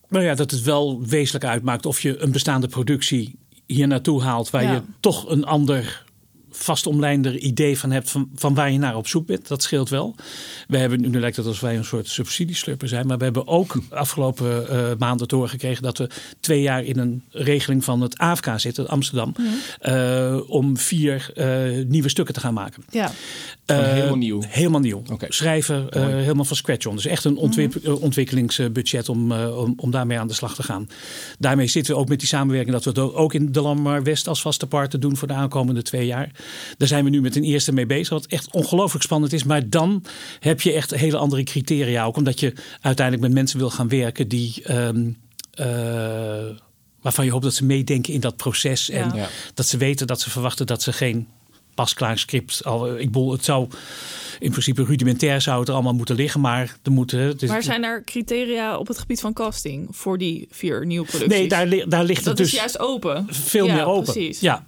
Nou ja, dat het wel wezenlijk uitmaakt of je een bestaande productie hier naartoe haalt. Waar Ja. je toch een ander vastomlijnder idee van hebt van, van waar je naar op zoek bent. Dat scheelt wel. We hebben, nu lijkt het alsof wij een soort subsidieslurper zijn. Maar we hebben ook afgelopen eh, maanden doorgekregen dat we twee jaar in een regeling van het AFK zitten, Amsterdam. eh, om vier eh, nieuwe stukken te gaan maken. ja. Eh, helemaal nieuw? Helemaal nieuw. Oké. Schrijven eh, helemaal van scratch on. Dus echt een ontwip- eh, ontwikkelingsbudget om, om, om daarmee aan de slag te gaan. Daarmee zitten we ook met die samenwerking dat we het ook in de Lamar West als vaste partner doen voor de aankomende twee jaar. Daar zijn we nu met een eerste mee bezig. Wat echt ongelooflijk spannend is. Maar dan heb je echt hele andere criteria. Ook omdat je uiteindelijk met mensen wil gaan werken die. ehm, eh, waarvan je hoopt dat ze meedenken in dat proces. En Ja. Dat ze weten dat ze verwachten dat ze geen pasklaar script. Al, ik bedoel, het zou in principe rudimentair zou het er allemaal moeten liggen, maar er moeten. het is- Maar zijn er criteria op het gebied van casting voor die vier nieuwe producties? nee, daar, daar ligt het dat dus is juist open. veel Ja, meer open. Precies. Ja,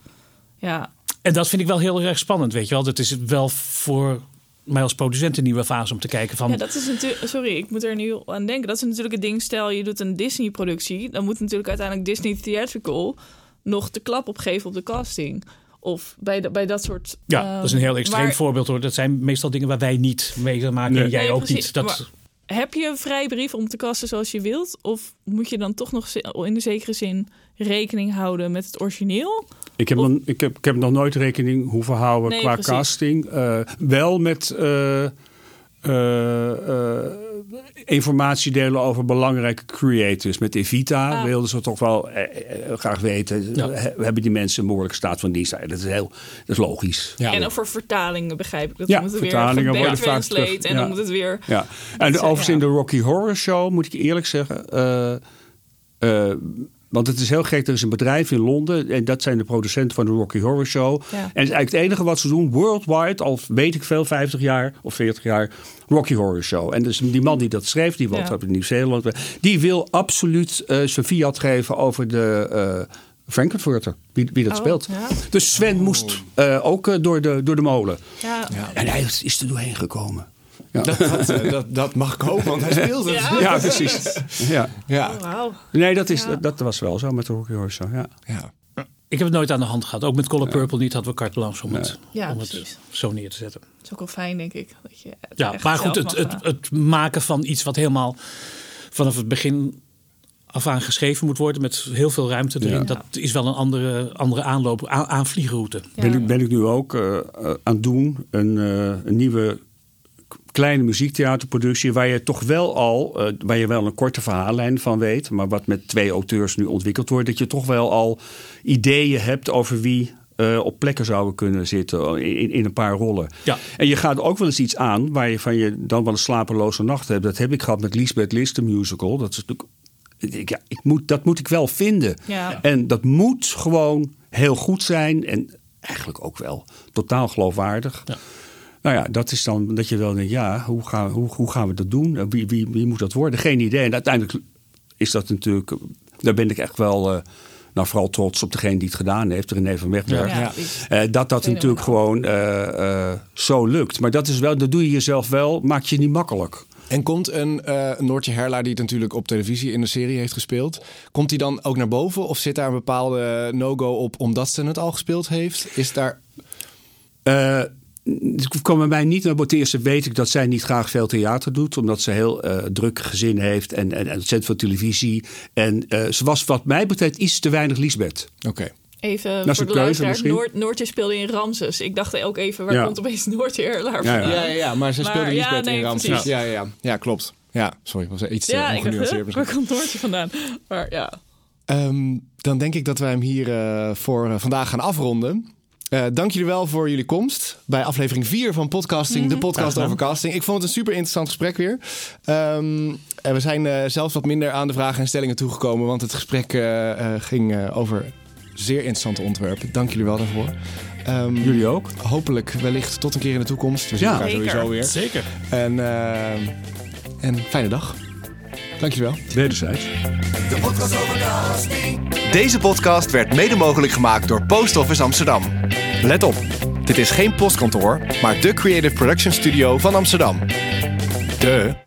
ja. En dat vind ik wel heel erg spannend, weet je wel. Dat is wel voor mij als producent een nieuwe fase om te kijken van. Ja, dat is natuurlijk. Sorry, ik moet er nu aan denken. Dat is natuurlijk het ding. Stel je doet een Disney-productie, dan moet natuurlijk uiteindelijk Disney Theatrical nog de klap opgeven op de casting. Of bij, de- bij dat soort. ja, ehm, dat is een heel extreem maar- voorbeeld hoor. Dat zijn meestal dingen waar wij niet mee maken Nee. en jij Nee, ook precies. niet. Dat, Maar- Heb je een vrijbrief om te casten zoals je wilt? Of moet je dan toch nog in de zekere zin rekening houden met het origineel? Ik heb, nog, ik, heb, ik heb nog nooit rekening hoeven houden Nee, qua precies. casting. Eh, wel met eh, informatie delen over belangrijke creators. Met Evita Ah. wilden ze toch wel eh, eh, graag weten. Ja. He- hebben die mensen een behoorlijke staat van dienst? Dat is, heel, dat is logisch. Ja, en over vertalingen begrijp ik dat. Ja, moet vertalingen weer worden vaak terug- en ja. dan moet het weer. Ja, en eh, overigens ja. in de Rocky Horror Show moet ik eerlijk zeggen. eh, eh, want het is heel gek, er is een bedrijf in Londen en dat zijn de producenten van de Rocky Horror Show. Ja. En het is eigenlijk het enige wat ze doen, worldwide, al weet ik veel, 50 jaar of 40 jaar, Rocky Horror Show. En dus die man die dat schreef, die woont Ja. op in Nieuw-Zeeland, die wil absoluut eh zijn fiat geven over de eh Frankenfurter, wie, wie dat Oh, speelt. ja. Dus Sven moest eh, ook door, de, door de molen. Ja. En hij is, is er doorheen gekomen. Ja, Dat, dat, eh, dat, dat mag ik hopen, want hij speelt het. Ja. ja precies. Ja. Ja. Oh. Nee, dat, is, Ja. dat was wel zo met de Rocky Horror Show. Ja. Ja. Ik heb het nooit aan de hand gehad. Ook met Color Purple niet hadden we carte blanche om, het, Ja, om het zo neer te zetten. Dat is ook wel fijn, denk ik. Dat je het Ja, maar goed, het, het, het maken van iets wat helemaal vanaf het begin af aan geschreven moet worden met heel veel ruimte erin, Ja. dat is wel een andere, andere aanloop, aan, aanvliegroute. Ja. Ben, ik, ben ik nu ook eh, eh, aan het doen. Een, eh, een nieuwe kleine muziektheaterproductie waar je toch wel al, eh, waar je wel een korte verhaallijn van weet, maar wat met twee auteurs nu ontwikkeld wordt, dat je toch wel al ideeën hebt over wie eh, op plekken zouden kunnen zitten in, in een paar rollen. Ja. En je gaat ook wel eens iets aan waar je van je dan wel een slapeloze nacht hebt. Dat heb ik gehad met Lisbeth List, de musical. Dat is natuurlijk. Ik, ja, ik moet, dat moet ik wel vinden. Ja. En dat moet gewoon heel goed zijn. En eigenlijk ook wel totaal geloofwaardig. Ja. Nou ja, dat is dan dat je wel denkt, ja, hoe gaan, hoe, hoe gaan we dat doen? Wie, wie, wie moet dat worden? Geen idee. En uiteindelijk is dat natuurlijk, daar ben ik echt wel, eh, nou vooral trots op degene die het gedaan heeft, René van Wegberg. Ja. Eh, dat dat natuurlijk gewoon eh, eh, zo lukt. Maar dat is wel, dat doe je jezelf wel, maak je niet makkelijk. En komt een eh Noortje Herla, die het natuurlijk op televisie in de serie heeft gespeeld, komt hij dan ook naar boven? Of zit daar een bepaalde no-go op omdat ze het al gespeeld heeft? Is daar... Eh, het kwam bij mij niet naar boven. Ten eerste weet ik dat zij niet graag veel theater doet. Omdat ze heel eh, druk gezin heeft en, en, en ontzettend veel televisie. En eh, ze was wat mij betreft iets te weinig Lisbeth. Oké. Even is voor een de keuze luisteraar. Noortje speelde in Ramses. Ik dacht ook even, waar Ja. komt opeens Noortje Erlaar Ja, ja. Ja, maar ze Maar- speelde nee, in Ramses. Ja, ja, ja. ja, klopt. Ja, sorry, was iets te dacht, ongenuanceerd waar komt Noortje vandaan? Maar ja, Ehm, dan denk ik dat wij hem hier eh, voor eh, vandaag gaan afronden. Eh, dank jullie wel voor jullie komst bij aflevering 4 van Podcasting, de podcast over casting. Ik vond het een super interessant gesprek weer. Ehm, en we zijn eh, zelfs wat minder aan de vragen en stellingen toegekomen, want het gesprek eh, ging eh, over zeer interessante ontwerpen. Dank jullie wel daarvoor. Ehm, Jullie ook? Hopelijk wellicht tot een keer in de toekomst. We zien Ja. elkaar Zeker. sowieso weer. Zeker. En, eh, en fijne dag. Dank jullie wel. Wederzijds. De podcast over casting. Deze podcast werd mede mogelijk gemaakt door Post Office Amsterdam. Let op, dit is geen postkantoor, maar de creative production studio van Amsterdam. De